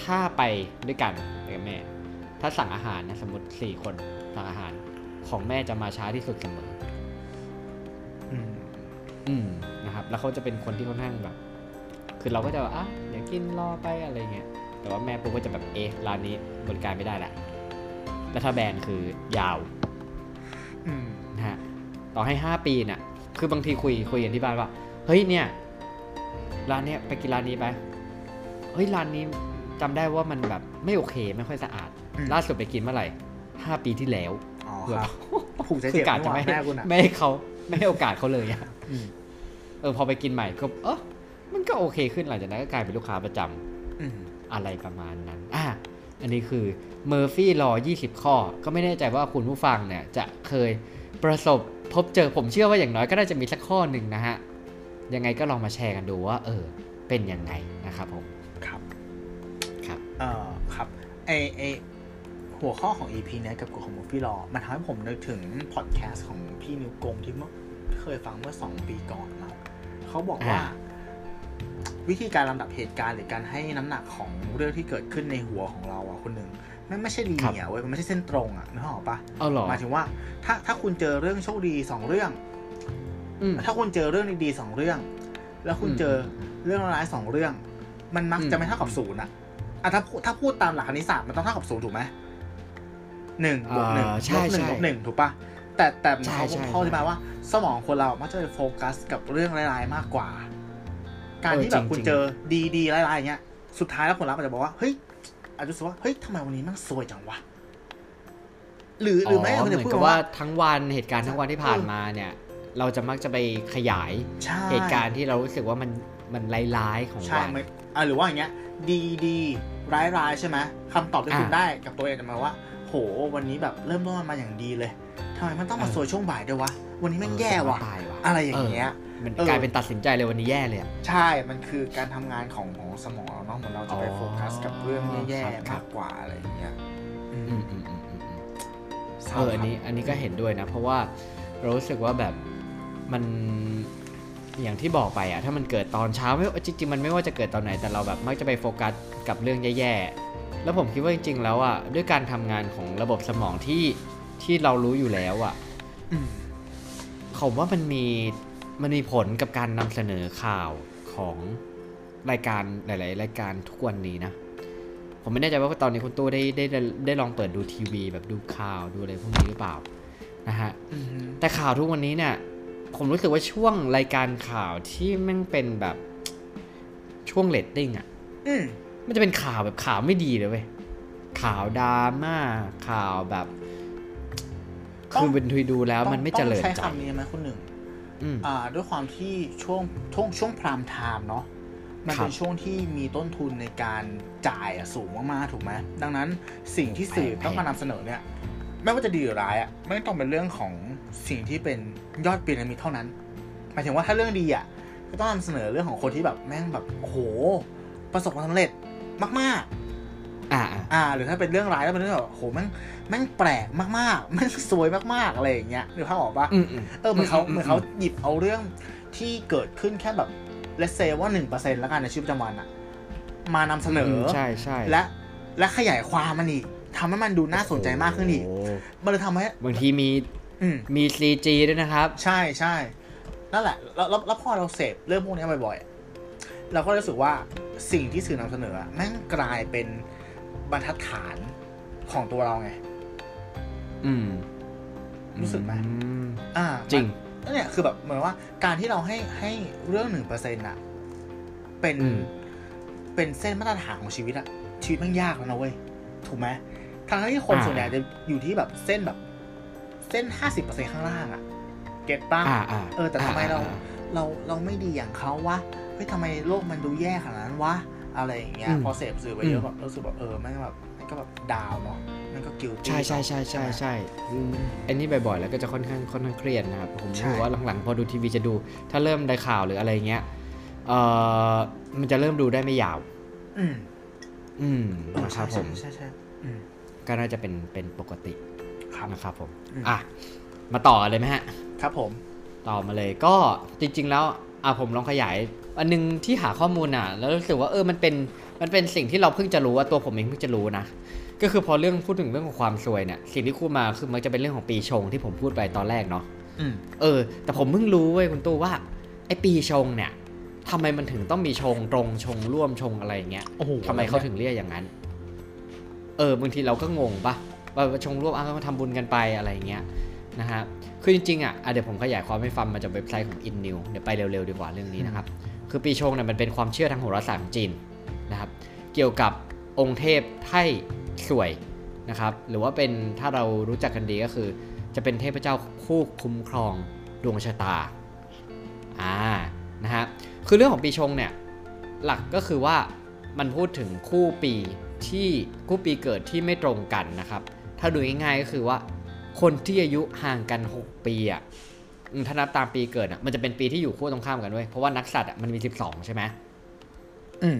ถ้าไปด้วยกันไปกับแม่ ถ้าสั่งอาหารนะสมมติสี่คนสั่งอาหารของแม่จะมาช้าที่สุดเสมอ อืมอืมนะครับ แล้วเขาจะเป็นคนที่ค่อนข้างแบบ คือเราก็จะว่าอะเดี๋ยวกินรอไปอะไรเงี้ย แต่ว่าแม่ปุ๊บก็จะแบบเอะร้านนี้บริการไม่ได้แหละแล้วถ้าแบรนด์คือยาวอืมนะฮะต่อให้ห้าปีน่ะ คือบางทีคุยคุยกันที่บ้านว่า เฮ้ยเนี่ย ร้านเนี้ยไปกินร้านนี้ไป เฮ้ยร้านนี้ จำได้ว่ามันแบบไม่โอเคไม่ค่อยสะอาดอืมล่าสุดไปกินเมื่อไหร่ห้าปีที่แล้วอ๋อเผื่อครับผูกใจคืเจ็อบกานี่จะหว่าไม่แม่คุณอะไม่ให้เขาไม่ให้โอกาสเขาเลยอะอืมเออพอไปกินใหม่ก็เออมันก็โอเคขึ้นหลังจากนั้นก็กลายเป็นลูกค้าประจำอืมอะไรประมาณนั้น อะอันนี้คือเมอร์ฟี่รอ 20 ข้อ ก็ไม่แน่ใจว่าคุณผู้ฟังเนี่ย จะเคยประสบพบเจอผมเชื่อว่าอย่างน้อยก็น่าจะมีสักข้อหนึ่งนะฮะ ยังไงก็ลองมาแชร์กันดูว่า เออ เป็นยังไงนะครับผมครับครับ เอ่อครับไอไอหัวข้อของ EP เนี้ยกับกฎของมูฟี่รอมันทำให้ผมนึกถึงพอดแคสต์ของพี่นิวกงที่เมื่อเคยฟังเมื่อสองปีก่อนนะเขาบอกว่าอ่า วิธีการลำดับเหตุการณ์หรือการให้น้ำหนักของเรื่องที่เกิดขึ้นในหัวของเราอะคนหนึ่งมันไม่ใช่ลีเนียร์เว้ยมันไม่ใช่เส้นตรงอะนึกออกปะเอาเหรอหมายถึงว่า ถ้าถ้าคุณเจอเรื่องโชคดีสองเรื่องอืมถ้าคุณเจอเรื่องดีๆสองเรื่อง แล้วคุณอืมเจอเรื่องร้ายๆสองเรื่อง มันมักอืมจะไม่เท่ากับศูนย์อะ อะถ้าพูดถ้าพูดตามหลักคณิตศาสตร์มันต้องเท่ากับศูนย์ถูกไหมหนึ่งบวกหนึ่งอ่าใช่ลบหนึ่งใช่ลบหนึ่งถูกปะแต่แต่ใช่เขาใช่เขาอธิบายว่า สมองคนเรามักจะไปโฟกัสกับเรื่องร้ายๆมากกว่า การที่เออแบบคุณจริงๆเจอดีดีๆร้ายๆอย่างเงี้ย สุดท้ายแล้วผลลัพธ์มันจะบอกว่าเฮ้ยอาจจะรู้สึกว่าเฮ้ยทำไมวันนี้มันซวยจังวะหรือหรือไม่เหคุณมืจะอนพูดกับว่าว่าทั้งวันเหตุการณ์ทั้งวันที่ผ่านมาเนี่ย เราจะมักจะไปขยายใช่เหตุการณ์ที่เรารู้สึกว่ามัน มันร้ายๆของใช่วันไหมอะหรือว่าอย่างเงี้ย ดีดีร้ายร้ายใช่ไหมคำตอบที่คุณอ่าได้กับตัวเองจะมาว่า โหวันนี้แบบเริ่มต้นมาอย่างดีเลยทำไมมันต้องมาเออซวยช่วงบ่ายด้วยวะวันนี้แม่งแย่ว่ะตายว่ะอะไรอย่างเงี้ยมันเออกลายเป็นตัดสินใจเลยวันนี้แย่เลยอะใช่ มันคือการทำงานของของสมองเราเนาะเหมือนเราจะไปอ๋อโฟกัสกับเรื่องแย่ครับๆมากกว่าอะไรอย่างเงี้ยอืมอืมอืมอืมอืมอืมศร้าเอออันครับนี้อันนี้ก็เห็นด้วยนะ เพราะว่าเรารู้สึกว่าแบบมัน อย่างที่บอกไปอะถ้ามันเกิดตอนเช้าไม่จริงๆมันไม่ว่าจะเกิดตอนไหนแต่เราแบบมักจะไปโฟกัสกับเรื่องแย่ๆแล้วผมคิดว่าจริงๆแล้วอะด้วยการทำงานของระบบสมองที่ที่เรารู้อยู่แล้วอะอืมผมว่ามันมีมันมีผลกับการนำเสนอข่าวของรายการหลาย ๆ รายการทุกวันนี้นะ ผมไม่แน่ใจว่าตอนนี้คุณตู้ได้ได้ได้ได้ลองเปิดดูทีวี แบบดูข่าวดูอะไรพวกนี้หรือเปล่านะฮะอืมแต่ข่าวทุกวันนี้เนี่ย ผมรู้สึกว่าช่วงรายการข่าวที่แม่งเป็นแบบช่วงเรตติ้งอะอืมมันจะเป็นข่าวแบบข่าวไม่ดีเลยเว้ยข่าวดราม่าข่าวแบบคือเป็นทุยดูแล้วมันไม่เจริญต้องใช้ใจคำนี้ไหมคุณหนึ่งอืมอ่า ด้วยความที่ช่วงช่วงช่วง prime time เนาะมันเป็นครับช่วงที่มีต้นทุนในการจ่ายอะสูงมากๆถูกไหมดังนั้นสิ่งที่สื่อแพงต้องการนำเสนอเนี่ย ไม่ว่าจะดีหรือร้ายอะมันต้องเป็นเรื่องของ สิ่งที่เป็นยอดพีระมิดเท่านั้นหมายถึงว่าถ้าเรื่องดีอะก็ต้องนำเสนอเรื่องของคนที่แบบแม่งแบบโอ้โหประสบความสำเร็จมากๆอ่าอ่าอ่า หรือถ้าเป็นเรื่องร้ายแล้วเป็นเรื่องแบบโหแม่งแม่งแปลกมากๆแม่งสวยมากๆอะไรอย่างเงี้ยหรือภาพออกปะอืมอืมเออเหมือนเขาอืมอืมเหมือนเขาหยิบเอาเรื่องที่เกิดขึ้นแค่แบบเลเซว่าหนึ่งเปอร์เซ็นต์แล้วกันในชีวิตประจำวันอะมานำเสนอใช่ใช่และและขยายความมันอีกทำให้มันดูน่าสนใจมากขึ้นอีกโโหมันเลยทำให้บางทีมีอื มมี CG ด้วยนะครับ ใช่ใช่นั่นแหละ แล้วแล้วแล้วพอเราเสพเรื่องพวกนี้บ่อยๆ เราก็รู้สึกว่าสิ่งที่สื่อนำเสนออะแม่งกลายเป็นบรรทัดฐานของตัวเราไง อืม รู้สึกไหมอืมอ่า จริงนั่นเนี่ยคือแบบเหมือนว่าการที่เราให้ให้เรื่องหนึ่งเปอร์เซ็นต์อะเป็นอืมเป็นเส้นมาตรฐานของชีวิตอะชีวิตมันยากแล้วนะเว้ย ถูกไหมทางที่คนส่วนใหญ่จะอยู่ที่แบบเส้นแบบ เส้นห้าสิบเปอร์เซ็นข้างล่างอะเก็ตป้าอ่าอ่าเออ แต่ทำไมเราอ่เราเราไม่ดีอย่างเขาวะเฮ้ยทำไมโลกมันดูแย่ขนาดนั้นวะอะไรอย่างเงี้ยอืมพอเสพสื่อไปเยอือะมแบบรู้สึกแบบเออแม่งแบบแม่งก็แบบดาวน์เนาะนั่นก็กิลใช่ใช่ใช่ใช่ใช่อันนี้บ่อยๆ แล้วก็จะค่อนข้างค่อนข้างเครียดนะครับผมรู้ว่าหลังๆ พอดูทีวีจะดู ถ้าเริ่มได้ข่าวหรืออะไรเงี้ยเออมันจะเริ่มดูได้ไม่ยาว อืมอืมนะครับผมใช่ใช่ก็น่าจะเป็นเป็นปกติ นะครับผมอะมาต่อเลยไหมฮะ ครับผม ต่อมาเลยก็จริง ๆ แล้วอะผมลองขยาย อันนึงที่หาข้อมูลอะ แล้วรู้สึกว่าเออมันเป็นมันเป็นสิ่งที่เราเพิ่งจะรู้ว่าตัวผมเองเพิ่งจะรู้นะก็คือพอเรื่องพูดถึงเรื่องของความสวยเนี่ยสิ่งที่คูดมาคือมันจะเป็นเรื่องของปีชงที่ผมพูดไปตอนแรกเนาะเออ แต่ผมเพิ่งรู้เว้ยคุณตู้ว่าไอ้ปีชงเนี่ยทำไมมันถึงต้องมีชงตรงชงร่วมชงอะไรเงี้ยทำไมเขาถึงเรียกอย่างนั้น เออบางทีเราก็งงปะ ว่าชงร่วมอะมาทำบุญกันไปอะไรเงี้ยนะฮะคือจริงๆอะเดี๋ยวผมขยายความให้ฟังมาจากเว็บไซต์ของ In New เดี๋ยวไปเร็วๆดีกว่าเรื่องนี้นะครับ คือปีชงเนี่ยมันเป็นความเชื่อทางโหราศาสตร์ของจีนนะครับ เกี่ยวกับองค์เทพไท่สวยนะครับ หรือว่าเป็นถ้าเรารู้จักกันดีก็คือ จะเป็นเทพเจ้าผู้คุ้มครองดวงชะตาอ่านะฮะคือเรื่องของปีชงเนี่ยหลักก็คือว่ามันพูดถึงคู่ปีที่คู่ปีเกิดที่ไม่ตรงกันนะครับ ถ้าดูง่ายๆก็คือว่า คนที่อายุห่างกัน 6 ปีอะถ้านับตามปีเกิดอะมันจะเป็นปีที่อยู่คู่ตรงข้ามกันด้วยเพราะว่านักสัตว์อะมันมี 12 ใช่ไหม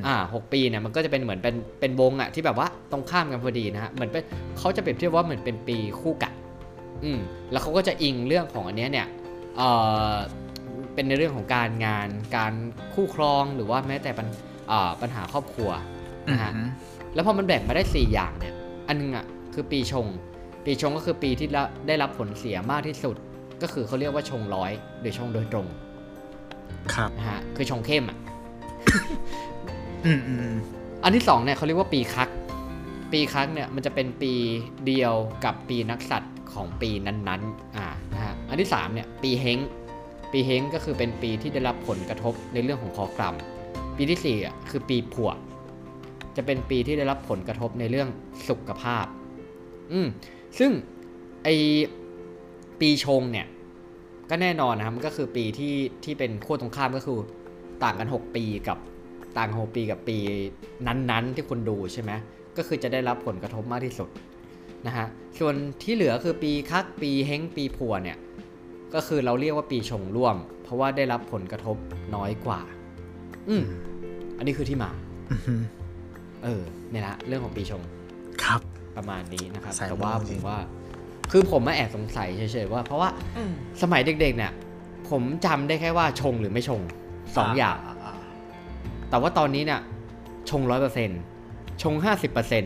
อ่าหกปีเนี่ยมันก็จะเป็นเหมือนเป็นเป็นวงอะที่แบบว่าตรงข้ามกันพอดีนะฮะเหมือนเป็นเขาจะเปรียบเทียบว่าเหมือนเป็นปีคู่กัดอืมแล้วเขาก็จะอิงเรื่องของอันนี้เนี่ยเอ่อเป็นในเรื่องของการงานการคู่ครองหรือว่าแม้แต่ปัญปัญหาครอบครัวนะฮะแล้วพอมันแบ่งมาได้ 4 อย่างเนี่ย อันนึงอะ คือปีชง ปีชงก็คือปีที่ได้รับผลเสียมากที่สุด ก็คือเขาเรียกว่าชงร้อยหรือชงโดยตรง ครับนะฮะคือชงเข้มอะอืมอืมอันที่สองเนี่ยเขาเรียกว่าปีคัก ปีคักเนี่ยมันจะเป็นปีเดียวกับปีนักสัตว์ของปีนั้นๆ อ่านะฮะอันที่สามเนี่ย ปีเฮงปีเฮงก็คือเป็นปีที่ได้รับผลกระทบในเรื่องของคอกรรมปีที่สี่อะคือปีผัวจะเป็นปีที่ได้รับผลกระทบในเรื่องสุขภาพ อืมซึ่งไอปีชงเนี่ย ก็แน่นอนนะครับมันก็คือปีที่ที่เป็นขั้วตรงข้ามก็คือต่างกัน 6 ปีกับต่าง6ปีกับปีนั้นๆ ที่คุณดูใช่ไหมก็คือจะได้รับผลกระทบมากที่สุดนะฮะส่วนที่เหลือคือปีคักปีเฮงปีผัวเนี่ยก็คือเราเรียกว่าปีชงร่วม เพราะว่าได้รับผลกระทบน้อยกว่า อืมอันนี้คือที่มาเออเนี่ยละเรื่องของปีชงครับ ประมาณนี้นะครับแต่ว่าผมว่า คือผมมาแอบสงสัยเฉยๆว่า เพราะว่าสมัยเด็กๆเนี่ยผมจำได้แค่ว่าชงหรือไม่ชงสองอย่าง แต่ว่าตอนนี้เนี่ยชงร้อยเปอร์เซ็นชงห้าสิบเปอร์เซ็น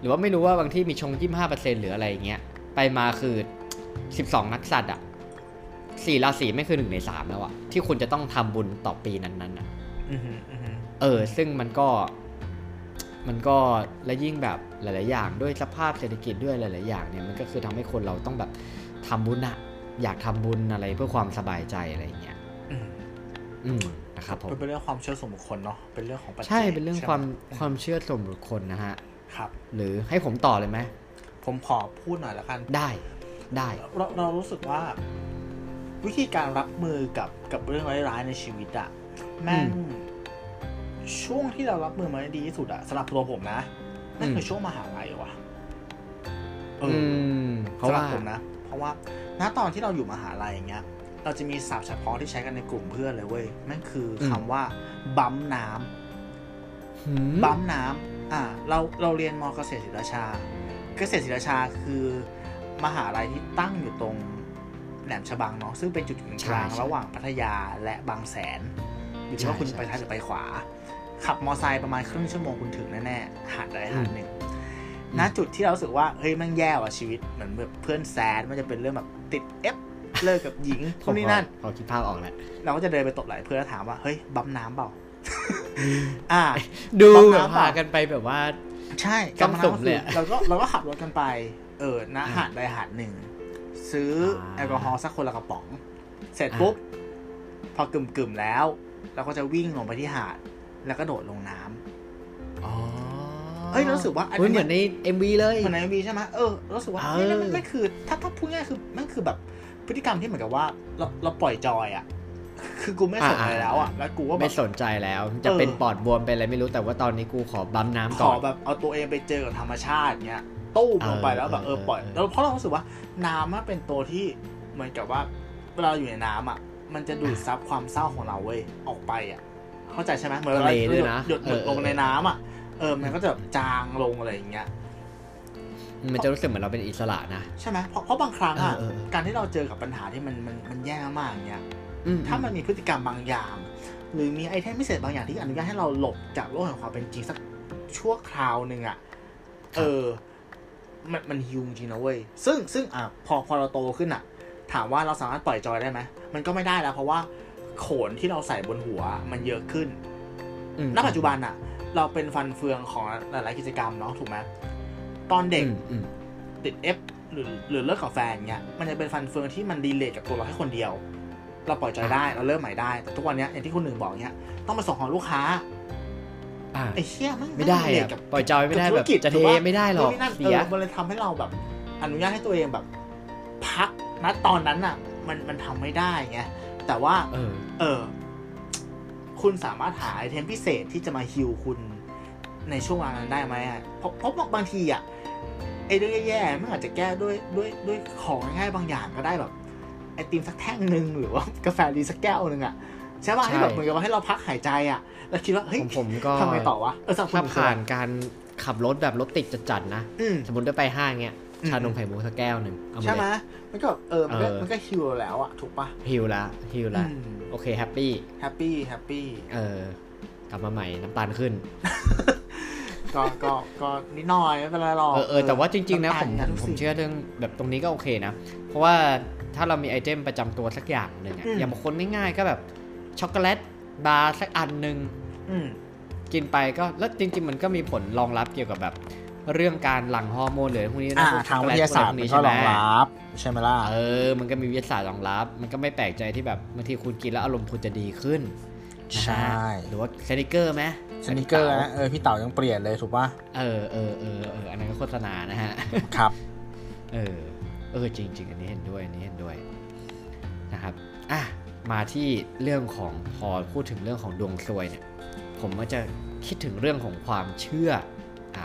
หรือว่าไม่รู้ว่าบางที่มีชงยี่ห้าเปอร์เซ็นหรืออะไรเงี้ยไปมาคือสิบสองนักสัตว์อะสี่ราศีไม่คือหนึ่งในสามแล้วอะที่คุณจะต้องทำบุญต่อปีนั้นๆอะเออ ซึ่งมันก็ มันก็และยิ่งแบบหลาย ๆ อย่างด้วยสภาพเศรษฐกิจด้วยหลาย ๆ อย่างเนี่ยมันก็คือทำให้คนเราต้องแบบทำบุญอะอยากทำบุญอะไรเพื่อความสบายใจอะไรเงี้ยอืมนะครับผมเป็นเรื่องความเชื่อส่วนบุคคลเนาะเป็นเรื่องของใช่เป็นเรื่องความความเชื่อส่วนบุคคลนะฮะครับ หรือให้ผมต่อเลยไหมผมขอพูดหน่อยละกันได้ได้เราเรารู้สึกว่า วิธีการรับมือกับกับเรื่องร้าย ๆ ในชีวิตอะแม่ง ช่วงที่เรารับมือมาได้ดีที่สุดอะสำหรับตัวผมนะนั่นคือช่วงมหาลัยว่ะเออสำหรับผมนะ เพราะว่าณตอนที่เราอยู่มหาลัยอย่างเงี้ย เราจะมีศัพท์เฉพาะที่ใช้กันในกลุ่มเพื่อนเลยเว้ยนั่นคือคำว่าบัมน้ำบัมน้ำอ่า เราเราเรียนมเกษตรศิลาชา เกษตรศิลาชาคือมหาลัยที่ตั้งอยู่ตรงแหลมฉบังเนาะซึ่งเป็นจุดกลางระหว่างพัทยาและบางแสนอยู่ที่ว่าคุณไปซ้ายหรือไปขวา ขับมอไซค์ประมาณครึ่งชั่วโมงคุณถึงแน่ๆหาดใดหาดหนึ่งณจุดที่เราสึกว่าเฮ้ยมันแย่ว่ะชีวิตเหมือนแบบเพื่อนแซดมันจะเป็นเรื่องแบบติดเอฟเลิกกับหญิงพวกนี้นั่นพอคิดภาพออกแล้วเราก็จะเดินไปตบไหลเพื่อนถามว่าเฮ้ยบัมน้ำเปล่าอ่า ดูแบบพากันไปแบบว่า ใช่กำสมเลยเราก็เราก็ขับรถกันไป เออณหาดใดหาดหนึ่งซื้อแอลกอฮอล์สักคนละกระป๋อง เสร็จปุ๊บ พอกึ่มๆแล้ว เราก็จะวิ่งลงไปที่หาด แล้วก็โดดลงน้ำอ๋อเอ้ยรู้สึกว่าอันนี้เหมือนในเอ็มวีเลยเหมือนในเอ็มวีใช่ไหมเออรู้สึกว่าไม่ไม่ไม่คือ ถ้าถ้าพูดง่ายคือมันคือแบบพฤติกรรมที่เหมือนกับว่า เราเราปล่อยจอยอะคือกูไม่สนใจแล้วอะแล้วกูก็ไม่สนใจแล้ว จะเป็นปอดบวมเป็นอะไรไม่รู้แต่ว่าตอนนี้กูขอบัมน้ำก่อนขอแบบเอาตัวเองไปเจอกับธรรมชาติเงี้ยตู้มลงไปแล้วแบบเออปล่อยแล้วเพราะเรารู้สึกว่าน้ำมันเป็นตัวที่เหมือนกับว่าเวลาอยู่ในน้ำอะมันจะดูดซับความเศร้าของเราเว้ยออกไปอะ เข้าใจใช่ไหมเหมือนเราหยดหยดลงในน้ำอะเออมันก็จะจางลงอะไรอย่างเงี้ยมันจะรู้สึกเหมือนเราเป็นอิสระนะใช่ไหมเพราะเพราะบางครั้งอะการที่เราเจอกับปัญหาที่มันมันมันแย่มากอย่างเงี้ยถ้ามันมีพฤติกรรมบางอย่าง หรือมีไอเทมพิเศษบางอย่างที่อนุญาตให้เราหลบจากโลกแห่งความเป็นจริงสักชั่วคราวหนึ่งอะเออ มันมันฮิวจริงนะเว้ยซึ่งซึ่งอะพอพอเราโตขึ้นอะ ถามว่าเราสามารถปล่อยจอยได้ไหมมันก็ไม่ได้แล้วเพราะว่า โขนที่เราใส่บนหัวมันเยอะขึ้นณปัจจุบันอะเราเป็นฟันเฟืองของหลาย ๆ กิจกรรมเนาะถูกไหมตอนเด็กติด F หรือหรือเลิกกับแฟนเงี้ยมันจะเป็นฟันเฟืองที่มัน relate กับตัวเราแค่คนเดียว เราปล่อยใจได้เราเริ่มใหม่ได้ แต่ทุกวันนี้อย่างที่คุณหนึ่งบอกเนี้ยต้องมาส่งของลูกค้าไอ้เชี่ยมันไม่ได้อะปล่อยจอยไม่ได้แบบจะเทไม่ได้หรอกเสียมันเลยทำให้เราแบบ อนุญาตให้ตัวเองแบบ พักณตอนนั้นอะ มันมันทำไม่ได้ไง แต่ว่า เออ เออ คุณสามารถหา item พิเศษที่จะมาฮิวคุณในช่วงเวลานั้นได้ไหมอะเพราะเพราะบางทีอะไอ้เรื่องแย่ๆมันอาจจะแก้ด้วยด้วยด้วยของง่ายๆบางอย่างก็ได้แบบไอติมสักแท่งหนึ่งหรือว่ากาแฟดีสักแก้วหนึ่งอะใช่ป่ะให้แบบเหมือนกับว่าให้เราพักหายใจอะแล้วคิดว่าเฮ้ยผมก็ทำไงต่อวะเออถ้าผ่านการขับรถแบบรถติดจัดๆนะ สมมติได้ไปห้างเงี้ย ชานมไข่มุกสักแก้วหนึ่งใช่ไหมมันก็เออมันก็มันก็ฮิวแล้วอะถูกปะ heal แล้ว heal แล้วโอเค happy happy happy เออกลับมาใหม่น้ำตาลขึ้น ก็ก็ก็นิดหน่อยไม่เป็นไรหรอกเออเออแต่ว่าจริง ๆ นะผมผมเชื่อเรื่องแบบตรงนี้ก็โอเคนะ เพราะว่าถ้าเรามี item ประจำตัวสักอย่างหนึ่งอย่างบางคนง่ายๆก็แบบช็อกโกแลตบาร์สักอันหนึ่งกินไปก็แล้วจริง ๆ มันก็มีผลรองรับเกี่ยวกับแบบ เรื่องการหลั่งฮอร์โมนหรือพวกนี้นะทางวิทยาศาสตร์มันก็รองรับใช่ไหมล่ะเออมันก็มีวิทยาศาสตร์รองรับ มันก็ไม่แปลกใจที่แบบบางทีคุณกินแล้วอารมณ์คุณจะดีขึ้นใช่หรือว่าเซนิเกอร์ไหมสนิเกอร์นะเออพี่เต๋ายังเปลี่ยนเลยถูกป่ะเออเออเออเอออันนั้นก็โฆษณานะฮะครับเออเออจริงจริงอันนี้เห็นด้วยอันนี้เห็นด้วยนะครับอะมาที่เรื่องของพอพูดถึงเรื่องของดวงซวยเนี่ย ผมก็จะคิดถึงเรื่องของความเชื่ออ่า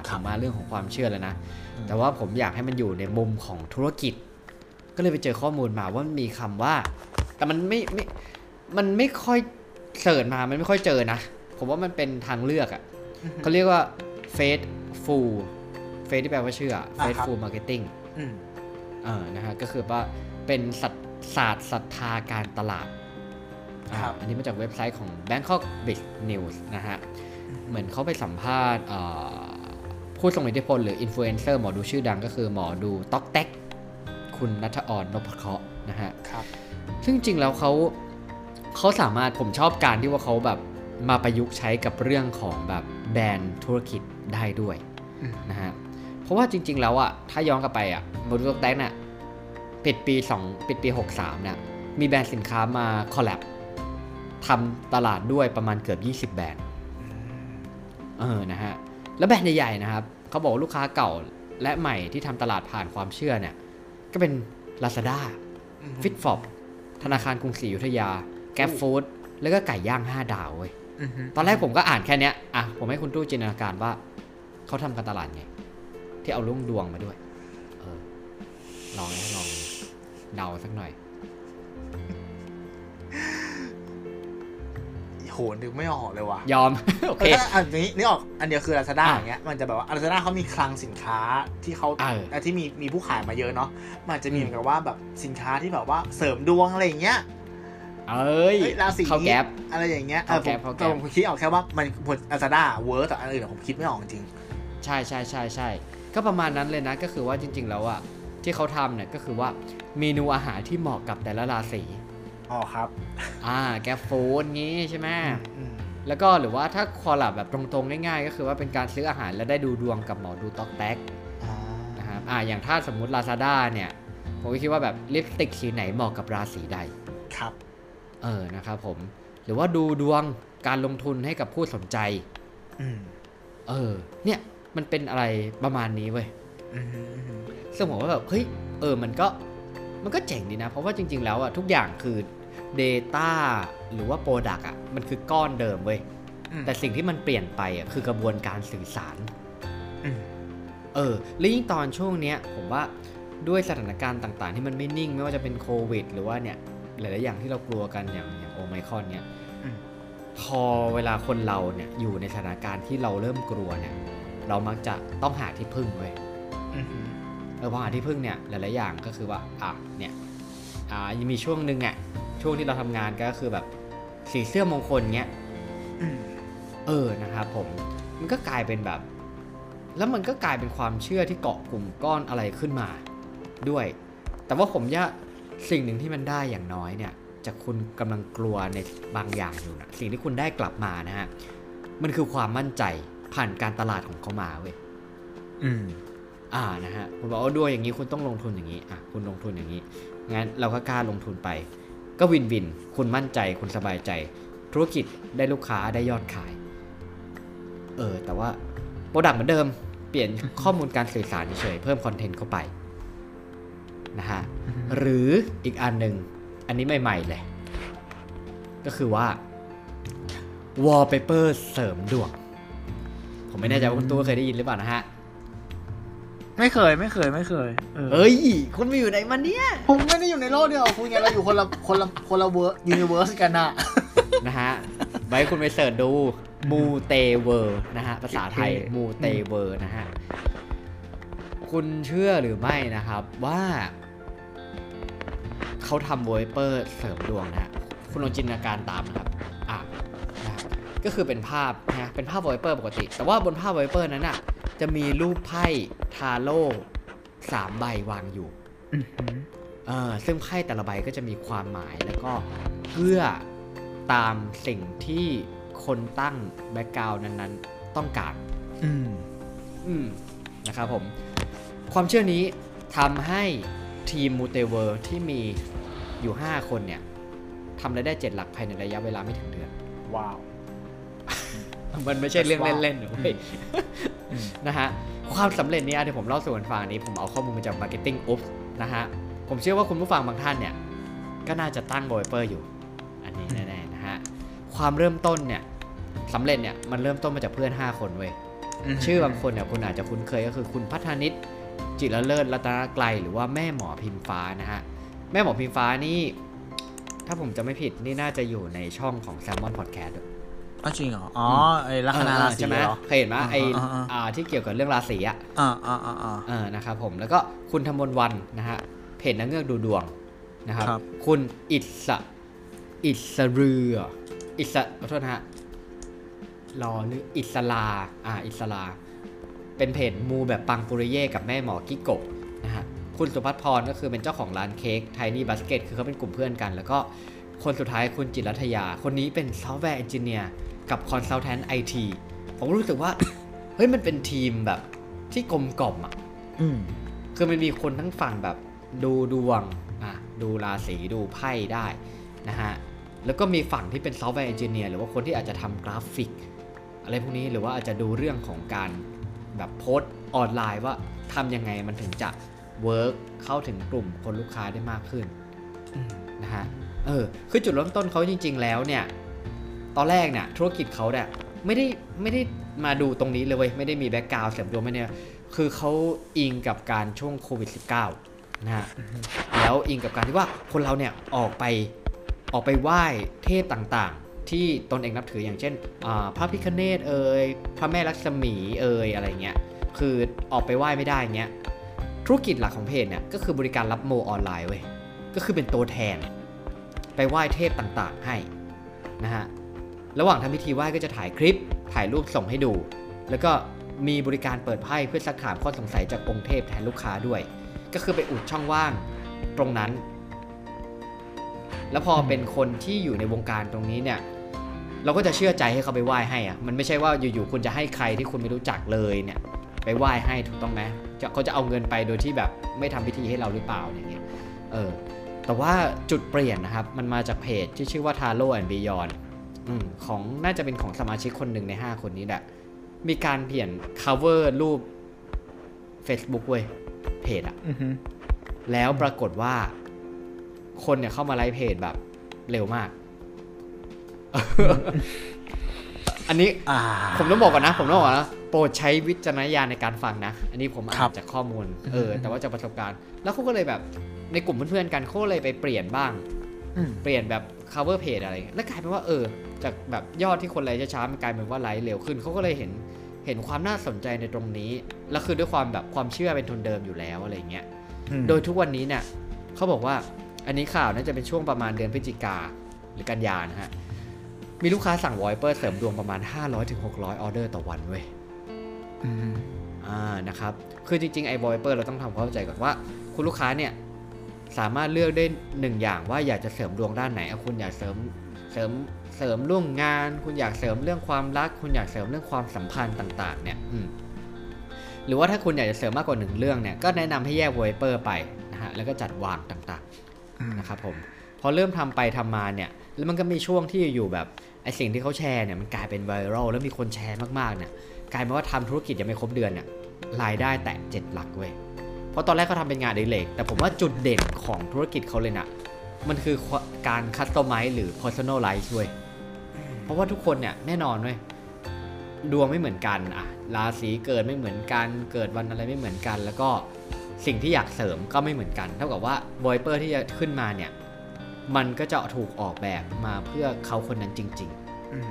ผมมาเรื่องของความเชื่อแล้วนะ แต่ว่าผมอยากให้มันอยู่ในมุมของธุรกิจ ก็เลยไปเจอข้อมูลมาว่ามีคำว่า แต่มันไม่ไม่มันไม่ค่อยเสิร์ชมา มันไม่ค่อยเจอนะ ผมว่ามันเป็นทางเลือกอะเขาเรียกว่า faith full faith ที่แปลว่าเชื่อ faith full marketing เออนะฮะก็คือว่าเป็นศาสตร์ศรัทธาการตลาดอันนี้มาจากเว็บไซต์ของ Bangkok Big News นะฮะ เหมือนเขาไปสัมภาษณ์ ผู้ทรงอิทธิพลหรืออินฟลูเอนเซอร์หมอดูชื่อดังก็คือหมอดูต๊อกแท็กคุณนัทออนนพเคราะห์นะฮะซึ่งจริงแล้วเขาเขาสามารถผมชอบการที่ว่าเขาแบบมาประยุกต์ใช้กับเรื่องของแบบแบรนด์ธุรกิจได้ด้วยนะฮะเพราะว่าจริง ๆ แล้วอะถ้าย้อนกลับไปอะโมดูลแดกเนี่ยปิดปี2ปิดปี 63เนี่ยมีแบรนด์สินค้ามาคอลแลบทำตลาดด้วยประมาณเกือบ 20 แบรนด์ เออ นะฮะ แล้วแบรนด์ใหญ่ๆ นะครับ เขาบอกลูกค้าเก่าและใหม่ที่ทำตลาดผ่านความเชื่อเนี่ย ก็เป็น Lazada f i t f o p ธนาคารกรุงศรีอยุธยา แก p ฟู้ดแล้วก็ไก่ย่าง5ดาวเว้ยตอนแรกผมก็อ่านแค่นี้อะผมให้คุณตู้จินตนาการว่า เขาทำการตลาดไง ที่เอาลุงดวงมาด้วย เออลองลองเดาสักหน่อย โหนึกไม่ออกเลยว่ะยอมโอเคอันนี้นี่ออกอันเดียวคือลาซาด้าอย่างเงี้ยมันจะแบบว่าลาซาด้าเขามีคลังสินค้าที่เขาที่มีมีผู้ขายมาเยอะเนาะมันจะมีเหมือนกับว่าแบบสินค้าที่แบบว่าเสริมดวงอะไรอย่างเงี้ยเอ้ยราศีเขาแก๊ปอะไรอย่างเงี้ยเขาแก๊ปเขาแก๊ปผมคิดออกแค่ว่ามันผลอาซาด้าเวิร์กแต่อันอื่นผมคิดไม่ออกจริงใช่ใช่ใช่ใช่ก็ประมาณนั้นเลยนะก็คือว่าจริง ๆ แล้วอะที่เขาทำเนี่ยก็คือว่าเมนูอาหารที่เหมาะกับแต่ละราศี อ๋อครับ อ่าแกฟูดงี้ใช่ไหมแล้วก็หรือว่าถ้าคอลับแบบตรงๆง่ายๆ ก็คือว่าเป็นการซื้ออาหารแล้วได้ดูดวงกับหมอดูต็อกแท็กนะครับอ่าอย่างถ้าสมมุติ Lazada เนี่ย ผมก็คิดว่าแบบลิปสติกสีไหนเหมาะกับราศีใดครับเออนะครับผมหรือว่าดูดวงการลงทุนให้กับผู้สนใจเออ เนี่ยมันเป็นอะไรประมาณนี้เว้ยซึ่งผมว่าแบบเฮ้ยเออมันก็ มันก็เจ๋งดีนะ เพราะว่าจริง ๆ แล้วอะทุกอย่างคือ Data หรือว่า Product อะมันคือก้อนเดิมเว้ย แต่สิ่งที่มันเปลี่ยนไปอะคือกระบวนการสื่อสารเออแล้วยิ่งตอนช่วงเนี้ย ผมว่าด้วยสถานการณ์ต่าง ๆ ที่มันไม่นิ่ง ไม่ว่าจะเป็นโควิด หรือว่าเนี่ยหลายๆอย่างที่เรากลัวกันอย่างอย่างโอไมคอนเนี่ยพอเวลาคนเราเนี่ยอยู่ในสถานการณ์ที่เราเริ่มกลัวเนี่ย เรามักจะต้องหาที่พึ่งเว้ย เออพอหาที่พึ่งเนี่ยหลายๆอย่างก็คือว่าอะเนี่ยอ่ายังมีช่วงหนึ่งอะช่วงที่เราทำงานก็คือแบบสีเสื้อมงคลเงี้ยเออนะครับผมมันก็กลายเป็นแบบ แล้วมันก็กลายเป็นความเชื่อที่เกาะกลุ่มก้อนอะไรขึ้นมาด้วย แต่ว่าผมว่าสิ่งหนึ่งที่มันได้อย่างน้อยเนี่ยจากคุณกำลังกลัวในบางอย่างอยู่นะสิ่งที่คุณได้กลับมานะฮะมันคือความมั่นใจผ่านการตลาดของเขามาเว้ยอืม อ่านะฮะคุณบอกว่าด้วยอย่างนี้คุณต้องลงทุนอย่างนี้อะคุณลงทุนอย่างนี้งั้นเราก็กล้าลงทุนไป ก็วินวิน คุณมั่นใจคุณสบายใจ ธุรกิจได้ลูกค้าได้ยอดขาย เออ แต่ว่าproduct เหมือนเดิม เปลี่ยนข้อมูลการสื่อสารเฉยเพิ่ม content เข้าไปนะฮะหรืออีกอันหนึ่งอันนี้ใหม่ๆเลย ก็คือว่า wallpaper เสริมดวง ผมไม่แน่ใจว่าคุณตัวเคยได้ยินหรือเปล่านะฮะ ไม่เคยไม่เคยไม่เคยเอ้ย คุณไม่อยู่ไหนมันเนี่ย ผมไม่ได้อยู่ในโลกเดียวคุณไงเราอยู่คนละคนละคนละ verse universe กันอะนะฮะ ไว้คุณไป search ดูมูเตเวอร์นะฮะ ภาษาไทยมูเตเวอร์นะฮะ คุณเชื่อหรือไม่นะครับว่า เขาทำโวเปอร์เสริมดวงนะฮะ คุณลองจินตนาการตามนะครับอะนะ ก็คือเป็นภาพนะเป็นภาพโวเปอร์ปกติ แต่ว่าบนภาพโวเปอร์นั้นอะจะมีรูปไพ่ทาโร่สามใบวางอยู่เออซึ่งไพ่แต่ละใบก็จะมีความหมายแล้วก็เพื่อตามสิ่งที่คนตั้ง background นั้นๆ ต้องการ อืม อืม นะครับผม ความเชื่อนี้ทำให้ทีมมูเตเวอร์ที่มีอยู่ 5 คนเนี่ยทำรายได้เจ็ดหลักภายในระยะเวลาไม่ถึงเดือน ว้าว มันไม่ใช่เรื่องเล่นๆหรอกนะฮะความสำเร็จนี้ที่ผมเล่าสู่กันฟังนี้ผมเอาข้อมูลมาจาก Marketing u p นะฮะผมเชื่อว่าคุณผู้ฟังบางท่านเนี่ย ก็น่าจะตั้งโบยเปอร์อยู่ อันนี้แน่ๆนะฮะความเริ่มต้นเนี่ยสำเร็จเนี่ยมันเริ่มต้นมาจากเพื่อน 5 คนเว้ยชื่อบางคนเนี่ยคุณอาจจะคุ้นเคยก็คือคุณพัฒนิตจิรเลิศรัตนไกลหรือว่าแม่หมอพิมฟ้านะฮะแม่หมอพิมฟ้านี่ถ้าผมจะไม่ผิดนี่น่าจะอยู่ในช่องของ Salmon Podcast อ๋อจริงเหรอ อ๋อไอ้ลัคนาราศีใช่ไหมเคยเห็นไหมไอ้อ่าที่เกี่ยวกับเรื่องราศีอะอ่าอ่าอ่าอ่านะครับผมแล้วก็คุณธมนวันนะฮะเพจนักเงือกดูดวงนะครับคุณอิสอิสเรืออิสขอโทษนะฮะรอหรืออิสลาอ่าอิสลา เป็นเพจมูแบบปังปุริเย่กับแม่หมอกิโกะนะฮะคุณสุภัทรพรก็คือเป็นเจ้าของร้านเค้กไทนี่บาสเกตคือเขาเป็นกลุ่มเพื่อนกัน แล้วก็คนสุดท้ายคุณจิรัทยา คนนี้เป็น software engineer กับ consultant IT ผมรู้สึกว่า เฮ้ยมันเป็นทีมแบบที่กลมกล่อมอะคือมันมีคนทั้งฝั่งแบบดูดวงอะดูราศีดูไพ่ได้นะฮะ แล้วก็มีฝั่งที่เป็น software engineer หรือว่าคนที่อาจจะทำกราฟิก อะไรพวกนี้หรือว่าอาจจะดูเรื่องของการแบบโพสออนไลน์ว่าทำยังไงมันถึงจะwork เข้าถึงกลุ่มคนลูกค้าได้มากขึ้นนะฮะเออคือจุดเริ่มต้นเขาจริง ๆ แล้วเนี่ย ตอนแรกเนี่ยธุรกิจเขาเนี่ยไม่ได้ไม่ได้มาดูตรงนี้เลยเว้ยไม่ได้มี background เสริมดวงไม่เนี่ยคือเขาอิงกับการช่วงโควิด -19 นะฮะแล้วอิงกับการที่ว่าคนเราเนี่ยออกไปออกไปไหว้เทพต่างที่ตนเองนับถืออย่างเช่นพระพิฆเนศเอ่ยพระแม่ลักษมีเอ่ยอะไรเงี้ยคือออกไปไหว้ไม่ได้เงี้ยธุรกิจหลักของเพจเนี่ยก็คือบริการรับโมออนไลน์เว้ยก็คือเป็นตัวแทน ไปไหว้เทพต่างๆให้นะฮะ ระหว่างทำพิธีไหว้ก็จะถ่ายคลิป ถ่ายรูปส่งให้ดู แล้วก็มีบริการเปิดไพ่เพื่อสักถามข้อสงสัยจากองค์เทพแทนลูกค้าด้วย ก็คือไปอุดช่องว่างตรงนั้น แล้วพอเป็นคนที่อยู่ในวงการตรงนี้เนี่ย เราก็จะเชื่อใจให้เขาไปไหว้ให้อะมันไม่ใช่ว่าอยู่ๆคุณจะให้ใครที่คุณไม่รู้จักเลยเนี่ย ไปไหว้ให้ถูกต้องไหมเขาจะเอาเงินไปโดยที่แบบไม่ทำพิธีให้เราหรือเปล่าอย่างเงี้ย เออ แต่ว่าจุดเปลี่ยนนะครับ มันมาจากเพจที่ชื่อว่า Taro and Beyond ของน่าจะเป็นของสมาชิกคนหนึ่งใน 5 คนนี้แหละ มีการเปลี่ยน cover รูป Facebook เว้ย เพจอะแล้วปรากฏว่า คนเนี่ยเข้ามาไลค์เพจแบบเร็วมาก อันนี้ผมต้องบอกก่อนนะ ผมต้องบอกนะโปรดใช้วิจารณญาณในการฟังนะ อันนี้ผมอ่านจากข้อมูล เออ แต่ว่าจากประสบการณ์ แล้วเขาก็เลยแบบในกลุ่มเพื่อนๆกันเขาเลยไปเปลี่ยนบ้าง เปลี่ยนแบบ cover page อะไร แล้วกลายเป็นว่าเออ จากแบบยอดที่คนไลค์ช้าๆ มันกลายเป็นว่าไลค์เร็วขึ้น เขาก็เลยเห็นเห็นความน่าสนใจในตรงนี้ แล้วคือด้วยความแบบความเชื่อเป็นทุนเดิมอยู่แล้วอะไรเงี้ย โดยทุกวันนี้เนี่ยเขาบอกว่าอันนี้ข่าวน่าจะเป็นช่วงประมาณเดือนพฤศจิกาหรือกันยานะฮะ มีลูกค้าสั่งวอยเปอร์เสริมดวงประมาณ 500-600 ออเดอร์ต่อวันเว้ยอ่านะครับ คือจริงๆไอ้วอยเปอร์เราต้องทำความเข้าใจก่อนว่า คุณลูกค้าเนี่ย สามารถเลือกได้หนึ่งอย่างว่าอยากจะเสริมดวงด้านไหนคุณอยากเสริมเสริมเสริมร่วงงาน คุณอยากเสริมเรื่องความรัก คุณอยากเสริมเรื่องความสัมพันธ์ต่างๆ เนี่ยอืหรือว่าถ้าคุณอยากจะเสริมมากกว่าหนึ่งเรื่องเนี่ยก็แนะนำให้แยกวอยเปอร์ไปนะฮะแล้วก็จัดวางต่างๆนะครับผมพอเริ่มทำไปทำมาเนี่ยแล้วมันก็มีช่วงที่อยู่แบบไอสิ่งที่เขาแชร์เนี่ยมันกลายเป็นไวรัลแล้วมีคนแชร์มากๆเนี่ยกลายเป็นว่าทำธุรกิจยังไม่ครบเดือนเนี่ยรายได้แตะเจ็ดหลักเว้ย เพราะตอนแรกเขาทำเป็นงานดีเล็กแต่ผมว่าจุดเด่นของธุรกิจเขาเลยนะมันคือการคัสตอมไมซ์หรือ personalize เว้ยเพราะว่าทุกคนเนี่ยแน่นอนเว้ยดวงไม่เหมือนกันอะราศีเกิดไม่เหมือนกัน เกิดวันอะไรไม่เหมือนกัน แล้วก็สิ่งที่อยากเสริมก็ไม่เหมือนกัน เท่ากับว่าบอยเปอร์ที่จะขึ้นมาเนี่ย มันก็จะถูกออกแบบมาเพื่อเขาคนนั้นจริง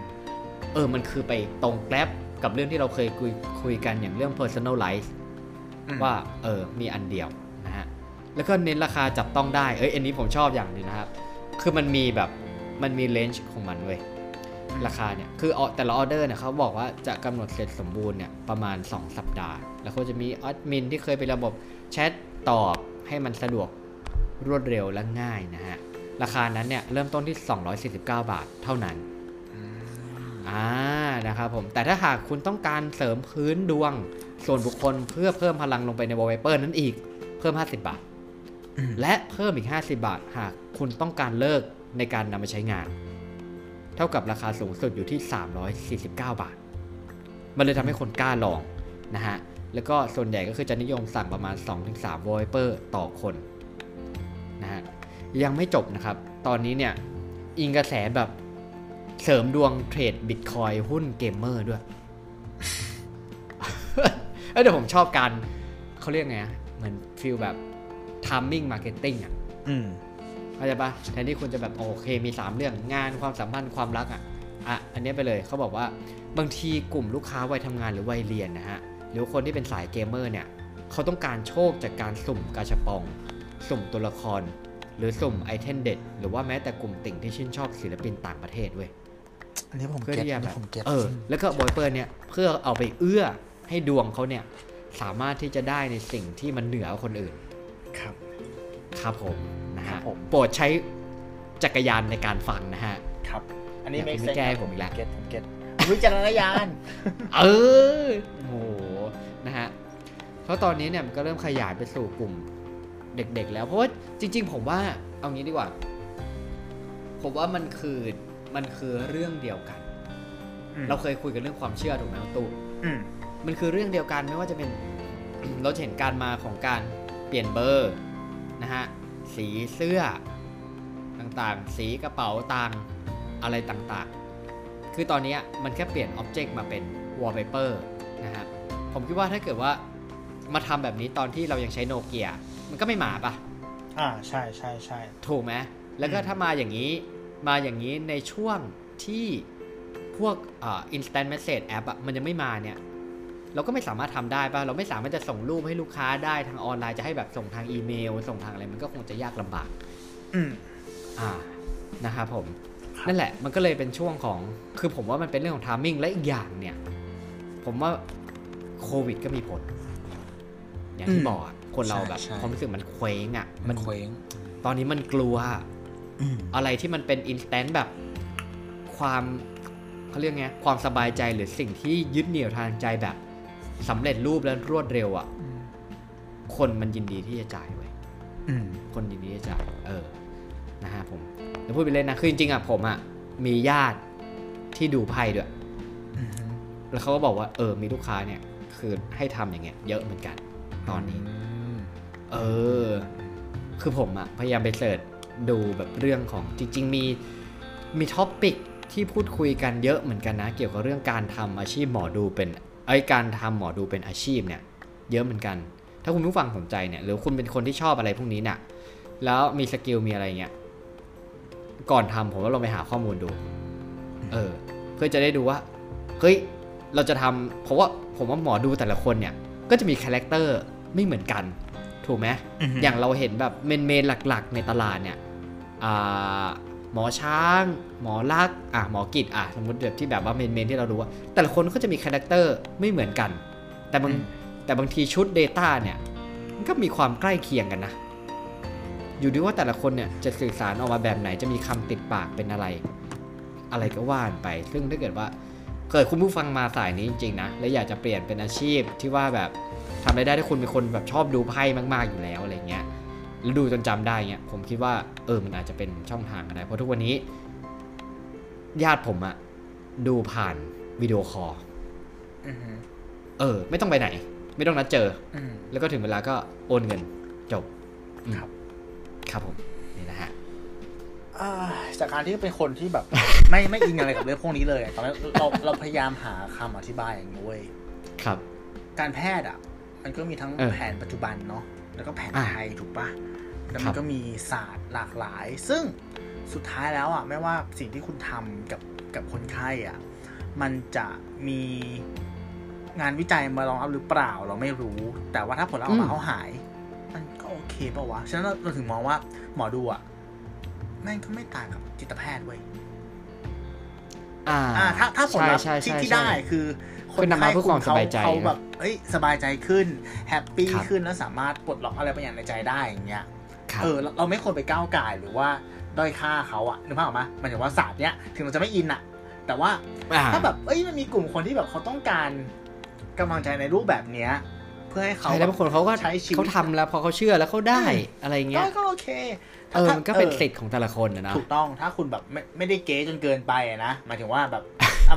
ๆเออมันคือไปตรงแกลบกับเรื่องที่เราเคยคุยคุยกันอย่างเรื่อง personalize ว่าเออมีอันเดียวนะฮะแล้วก็เน้นราคาจับต้องได้เอ้ยอันนี้ผมชอบอย่างนึงนะครับ คือมันมีแบบมันมี range ของมันเว้ยราคาเนี่ยคือแต่ละออเดอร์เนี่ยเขาบอกว่าจะกำหนดเสร็จสมบูรณ์เนี่ยประมาณ 2 สัปดาห์ แล้วเขาจะมีแอดมินที่คอยไประบบแชทตอบให้มันสะดวกรวดเร็วและง่ายนะฮะ ราคานั้นเนี่ยเริ่มต้นที่ 249 บาทเท่านั้นอ่านะครับผมแต่ถ้าหากคุณต้องการเสริมพื้นดวง ส่วนบุคคลเพื่อเพิ่มพลังลงไปในวอลเปเปอร์นั้นอีกเพิ่ม 50 บาท และเพิ่มอีก 50 บาท หากคุณต้องการฤกษ์ในการนำมาใช้งาน เท่ากับราคาสูงสุดอยู่ที่ 349 บาท มันเลยทำให้คนกล้าลองนะฮะ แล้วก็ส่วนใหญ่ก็คือจะนิยมสั่งประมาณ 2-3วอลเปอร์ต่อคนนะฮะ ยังไม่จบนะครับ ตอนนี้เนี่ยอิงกระแสแบบเสริมดวง trade bitcoin หุ้นเกมเมอร์ด้วย เดี๋ยวผมชอบการเขาเรียกไงเหมือน feel แบบ timing marketing อะเข้าใจปะแทนที่คุณจะแบบโอเคมี 3 เรื่องงานความสัมพันธ์ความรักอะอะอันนี้ไปเลยเขาบอกว่าบางทีกลุ่มลูกค้าวัยทำงานหรือวัยเรียนนะฮะหรือคนที่เป็นสายเกมเมอร์เนี่ยเขาต้องการโชคจากการสุ่มกาชาปอง สุ่มตัวละคร หรือสุ่ม item เด็ด หรือว่าแม้แต่กลุ่มติ่งที่ชื่นชอบศิลปินต่างประเทศเว้ยอันนี้ผมเก็ตแบบเออแล้วก็บอยเปิร์เนี่ยเพื่อเอาไปเอื้อ ให้ดวงเขาเนี่ยสามารถที่จะได้ในสิ่งที่มันเหนือคนอื่น ครับ ครับผมนะฮะโปรดใช้จักรยานในการฟังนะฮะ ครับ อันนี้ไม่แก้ผมอีกแล้วเก็ตผมเก็ตวิจารณญาณ เออโห นะฮะ เพราะตอนนี้เนี่ยมันก็เริ่มขยายไปสู่กลุ่มเด็กๆ แล้ว เพราะว่าจริง ๆ ผมว่า เอางี้ดีกว่า ผมว่ามันคือ มันคือเรื่องเดียวกัน เราเคยคุยกันเรื่องความเชื่อถูกไหมตู้มั นคือเรื่องเดียวกันไม่ว่าจะเป็นเราเห็นการมาของการเปลี่ยนเบอร์นะฮะสีเสื้อต่างๆ สีกระเป๋าตังอะไรต่างๆ คือตอนนี้มันแค่เปลี่ยนอ็อบเจกต์มาเป็นวอลเปเปอร์นะฮะผมคิดว่าถ้าเกิดว่ามาทำแบบนี้ตอนที่เรายังใช้โนเกียมันก็ไม่หมาปะอ่าใช่ใช่ใช่ถูกไหมแล้วก็ถ้ามาอย่างนี้มาอย่างนี้ในช่วงที่พวกอ่า instant message app อะมันยังไม่มาเนี่ย เราก็ไม่สามารถทำได้ป่ะเราไม่สามารถจะส่งรูปให้ลูกค้าได้ทางออนไลน์จะให้แบบส่งทางอีเมล ส่งทางอะไรมันก็คงจะยากลำบาก อืมอ่านะครับผม นั่นแหละ มันก็เลยเป็นช่วงของคือผมว่ามันเป็นเรื่องของทามมิ่งและอีกอย่างเนี่ย ผมว่าโควิดก็มีผล อย่างที่บอกคนเราแบบความรู้สึกมันเคว้งอะ มันเคว้ง ตอนนี้มันกลัวอะไรที่มันเป็น instant แบบความเขาเรียกไงความสบายใจหรือสิ่งที่ยึดเหนี่ยวทางใจแบบ สำเร็จรูปและรวดเร็วอะคนมันยินดีที่จะจ่ายเว้ยคนยินดีที่จะจ่าย เออ นะฮะผมแล้วพูดไปเล่นนะ คือจริงๆอะผมอะมีญาติที่ดูไพ่ด้วยแล้วเขาก็บอกว่า เออ มีลูกค้าเนี่ย คือให้ทำอย่างเงี้ย เยอะเหมือนกัน ตอนนี้ เออ คือผมอะพยายามไป search ดูแบบเรื่องของจริง ๆ มีมี topic ที่พูดคุยกันเยอะเหมือนกันนะ เกี่ยวกับเรื่องการทำอาชีพหมอดูเป็น ไอ้การทำหมอดูเป็นอาชีพเนี่ยเยอะเหมือนกัน ถ้าคุณผู้ฟังสนใจเนี่ยหรือคุณเป็นคนที่ชอบอะไรพวกนี้เนี่ยแล้วมี skill มีอะไรเงี้ยก่อนทำผมว่าลองไปหาข้อมูลดู เออ เพื่อจะได้ดูว่าเฮ้ยเราจะทำเพราะว่าผมว่าหมอดูแต่ละคนเนี่ยก็จะมี character ไม่เหมือนกัน ถูกไหมอย่างเราเห็นแบบ main main หลักๆ ในตลาดเนี่ย หมอช้าง หมอลักษณ์อะหมอกฤษณ์อะสมมติแบบที่แบบว่า main main ที่เรารู้ว่า แต่ละคนก็จะมี character ไม่เหมือนกัน แต่บางแต่บางทีชุด Data เนี่ยมันก็มีความใกล้เคียงกันนะ อยู่ที่ว่าแต่ละคนเนี่ยจะสื่อสารออกมาแบบไหนจะมีคำติดปากเป็นอะไร อะไรก็ว่านไป ซึ่งถ้าเกิดว่าเกิดคุณผู้ฟังมาสายนี้จริงๆนะและอยากจะเปลี่ยนเป็นอาชีพที่ว่าแบบทำอะไรได้ถ้าคุณเป็นคนแบบชอบดูไพ่มาก ๆอยู่แล้วอะไรเงี้ย แล้วดูจนจำได้เงี้ยผมคิดว่าเออมันอาจจะเป็นช่องทางก็ได้เพราะทุกวันนี้ ญาติผมอะดูผ่าน video call เออ ไม่ต้องไปไหน ไม่ต้องนัดเจอแล้วก็ถึงเวลาก็โอนเงินจบครับ ครับผม นี่นะฮะจากการที่เป็นคนที่แบบ ไม่ไม่ in อะไรกับเรื่องพวกนี้เลยตอนนี้เราเราพยายามหาคำอธิบายอย่างนี้เว้ยครับ การแพทย์อะ มันก็มีทั้งแผนปัจจุบันเนาะแล้วก็แผนไทยถูกปะ แล้วมันก็มีศาสตร์หลากหลาย ซึ่งสุดท้ายแล้วอะไม่ว่าสิ่งที่คุณทำกับกับคนไข้อะมันจะมีงานวิจัยมารองรับหรือเปล่าเราไม่รู้ แต่ว่าถ้าผลลัพธ์ออกมาเขาหาย มันก็โอเคป่าวะ ฉะนั้นเราถึงมองว่า หมอดูอะแม่งก็ไม่ต่างกับจิตแพทย์เว้ยอ่า ถ้าถ้าผลลัพธ์ที่ที่ได้คือ คนไข้คุณเขาเขาแบบเอ้ย สบายใจขึ้น แฮปปี้ขึ้นแล้วสามารถปลดล็อกอะไรบางอย่างในใจได้อย่างเงี้ย เออเราไม่ควรไปก้าวไก่หรือว่าด้อยค่าเขาอะนึกภาพออกไหมมันถึงว่าศาสตร์เนี้ยถึงเราจะไม่อินอะแต่ว่าถ้าแบบเอ้ยมันมีกลุ่มคนที่แบบเขาต้องการกำลังใจในรูปแบบเนี้ยเพื่อให้เขาใช่แล้วบางคนเขาก็ใช้ชีวิตเขาทำแล้วพอเขาเชื่อแล้วเขาได้อะไรเงี้ยก็โอเคเออมันก็เป็นสิทธิ์ของแต่ละคนนะถูกต้องถ้าคุณแบบไม่ไม่ได้เก๋จนเกินไปนะหมายถึงว่าแบบ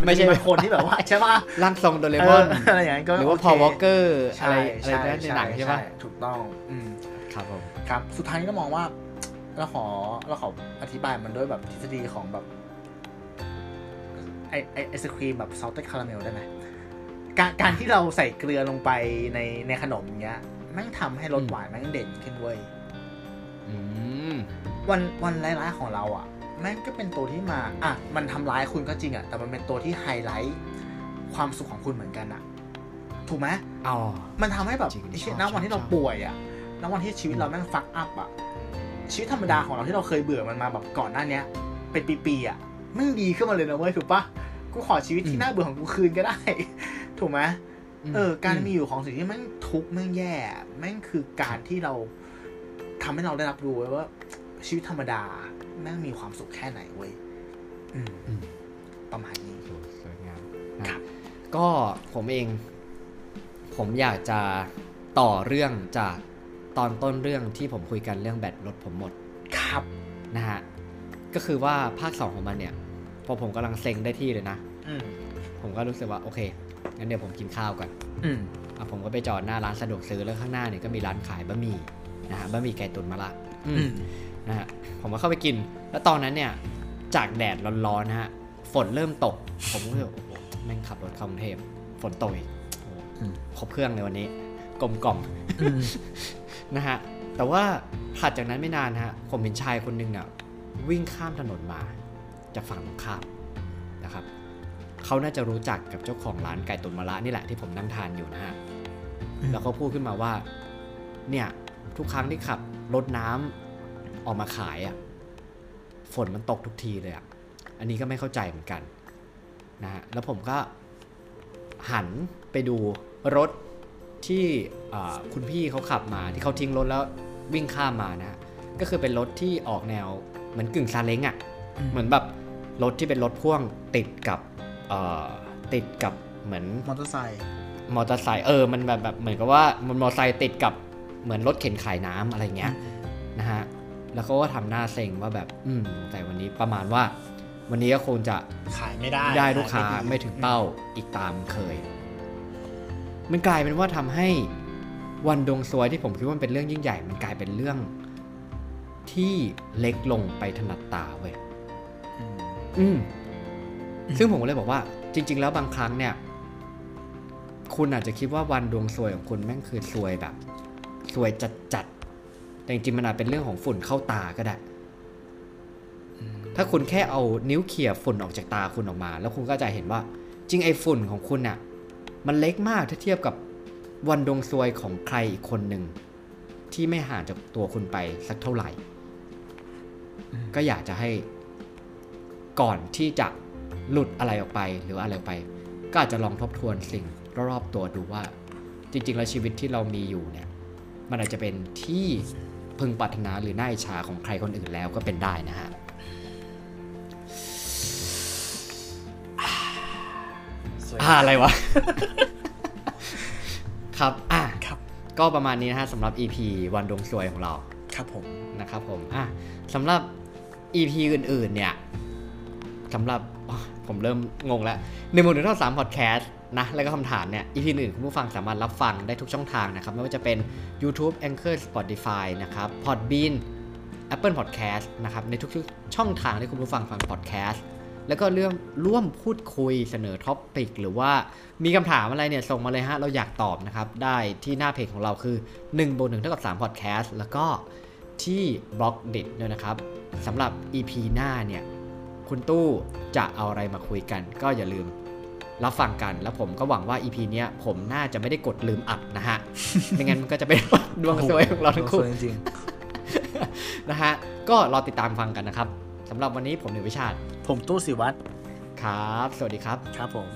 ไม่ใช่คนที่แบบว่าใช่ป่ะร่างทรงโดเรมอนอะไรอย่างนี้ก็หรือว่าพอวอลเกอร์อะไรอะไรในหนังใช่ป่ะถูกต้องอืมครับผม ครับ สุดท้ายนี้ก็มองว่าเราขอเราขออธิบายมันด้วยแบบทฤษฎีของแบบไอไอไอศครีมแบบซอลเต็คาราเมลได้ไหมการการที่เราใส่เกลือลงไปในในขนมเงี้ยแม่งทำให้รสหวานแม่งเด่นขึ้นด้วยวันวันร้ายๆของเราอะ แม่งก็เป็นตัวที่มา อะ มันทำร้ายคุณก็จริงอะ แต่มันเป็นตัวที่ไฮไลท์ความสุขของคุณเหมือนกันอะ ถูกไหมอ๋อมันทำให้แบบณวันที่เราป่วยอะ ณวันที่ชีวิตเราแม่งฟักอัพอะชีวิตธรรมดาของเราที่เราเคยเบื่อมันมาแบบก่อนหน้านี้เป็นปีๆอะไม่ดีขึ้นมาเลยนะเว้ยถูกปะกูขอชีวิตที่น่าเบื่อของกูคืนก็ได้ ถูกไหมเออ การมีอยู่ของสิ่งที่แม่งทุกข์แม่งแย่แม่งคือการที่เราทำให้เราได้รับรู้ว่า ชีวิตธรรมดาแม่งมีความสุขแค่ไหนเว้ยประมาณนี้สวยงามครับ ก็ผมเอง ผมอยากจะต่อเรื่องจาก ตอนต้นเรื่องที่ผมคุยกันเรื่องแบตรถผมหมดครับนะฮะก็คือว่าภาคสองของมันเนี่ย พอผมกำลังเซ็งได้ที่เลยนะผมก็รู้สึกว่าโอเคงั้นเดี๋ยวผมกินข้าวก่อนอืมอะผมก็ไปจอดหน้าร้านสะดวกซื้อแล้วข้างหน้าเนี่ยก็มีร้านขายบะหมี่นะฮะบะหมี่ไก่ตุ๋นมะละนะฮะผมก็เข้าไปกิน แล้วตอนนั้นเนี่ย จากแดดร้อนๆนะฮะฝนเริ่มตก ผมก็เลยโอ้โหแม่งขับรถเข้ากรุงเทพฝนตกอีกครบเครื่องเลยวันนี้ กลมกล่อมนะฮะแต่ว่าถัดจากนั้นไม่นานฮะผมเห็นชายคนหนึ่งเนี่ยวิ่งข้ามถนนมาจากฝั่งตรงข้ามนะครับเขาน่าจะรู้จักกับเจ้าของร้านไก่ตุ๋นมะระนี่แหละที่ผมนั่งทานอยู่นะฮะแล้วเขาพูดขึ้นมาว่า เนี่ยทุกครั้งที่ขับรถน้ำออกมาขายอะ่ะฝนมันตกทุกทีเลยอะ่ะอันนี้ก็ไม่เข้าใจเหมือนกันนะฮะแล้วผมก็หันไปดูรถ ที่คุณพี่เขาขับมาที่เขาทิ้งรถแล้ววิ่งข้ามมานะก็คือเป็นรถที่ออกแนวเหมือนกึ่งซาเล้งอะ่ะเหมือนแบบรถที่เป็นรถพ่วงติดกับติดกับเหมือนมอเตอร์ไซค์มอเตอร์ไซค์เออมันแบบแบบเหมือนกับว่ามันมอเตอร์ไซค์ติดกับเหมือนรถเข็นขายน้ำอะไรเงี้ยนะฮะแล้วเขาก็ทำหน้าเซ็งว่าแบบ อืมแต่วันนี้ประมาณว่า วันนี้ก็คงจะขายไม่ได้ ได้ลูกค้าไม่ถึงเป้าอีกตามเคย มันกลายเป็นว่าทำให้วันดวงสวยที่ผมคิดว่าเป็นเรื่องยิ่งใหญ่ มันกลายเป็นเรื่องที่เล็กลงไปถนัดตาเว้ยอืมซึ่งผมก็เลยบอกว่า จริง ๆ แล้วบางครั้งเนี่ย คุณอาจจะคิดว่าวันดวงซวยของคุณแม่งคือซวยแบบซวยจัดจัดๆแต่จริงๆมันอาจเป็นเรื่องของฝุ่นเข้าตาก็ได้ถ้าคุณแค่เอานิ้วเขี่ยฝุ่นออกจากตาคุณออกมา แล้วคุณก็จะเห็นว่า จริงไอ้ฝุ่นของคุณน่ะ มันเล็กมากถ้าเทียบกับวันดวงซวยของใครอีกคนหนึ่ง ที่ไม่ห่างจากตัวคุณไปสักเท่าไหร่ ก็อยากจะให้ก่อนที่จะหลุดอะไรออกไปหรืออะไรไป ก็อาจจะลองทบทวนสิ่งรอบๆตัวดูว่า จริง ๆ แล้วชีวิตที่เรามีอยู่เนี่ย มันอาจจะเป็นที่พึงปรารถนาหรือน่าอิจฉาของใครคนอื่นแล้วก็เป็นได้นะฮะ อ่าอะไรวะ ครับ อะครับ ก็ประมาณนี้นะฮะสำหรับ EP วันดวงสวยของเรา ครับผม นะครับผม อะสำหรับ EP อื่น ๆ เนี่ยสำหรับอ๋อผมเริ่มงงแล้วหนึ่งหมื่นหนึ่งเท่าสามพอดแคสต์นะแล้วก็คำถามเนี่ย EP อื่นคุณผู้ฟังสามารถรับฟังได้ทุกช่องทางนะครับ ไม่ว่าจะเป็น YouTube Anchor Spotify นะครับ Podbean Apple Podcast นะครับ ในทุกๆช่องทางที่คุณผู้ฟังฟัง podcast แล้วก็เรื่องร่วมพูดคุยเสนอ topic หรือว่ามีคำถามอะไรเนี่ยส่งมาเลยฮะ เราอยากตอบนะครับ ได้ที่หน้าเพจของเราคือ1บวก1เท่ากับ3 podcast แล้วก็ที่บล็อกดิด้วยนะครับสำหรับ EP หน้าเนี่ย คุณตู้จะเอาอะไรมาคุยกัน ก็อย่าลืมรับฟังกันแล้วผมก็หวังว่า EP เนี้ยผมน่าจะไม่ได้กดลืมอัดนะฮะ ไม่งั้นมันก็จะเป็นดวงสวยของเราทั้งคู่ดวสวยจริงนะฮะก็รอติดตามฟังกันนะครับ สำหรับวันนี้ผมหนึ่งวิชาติๆผมตู้สิวัตรครับ สวัสดีครับ ครับผม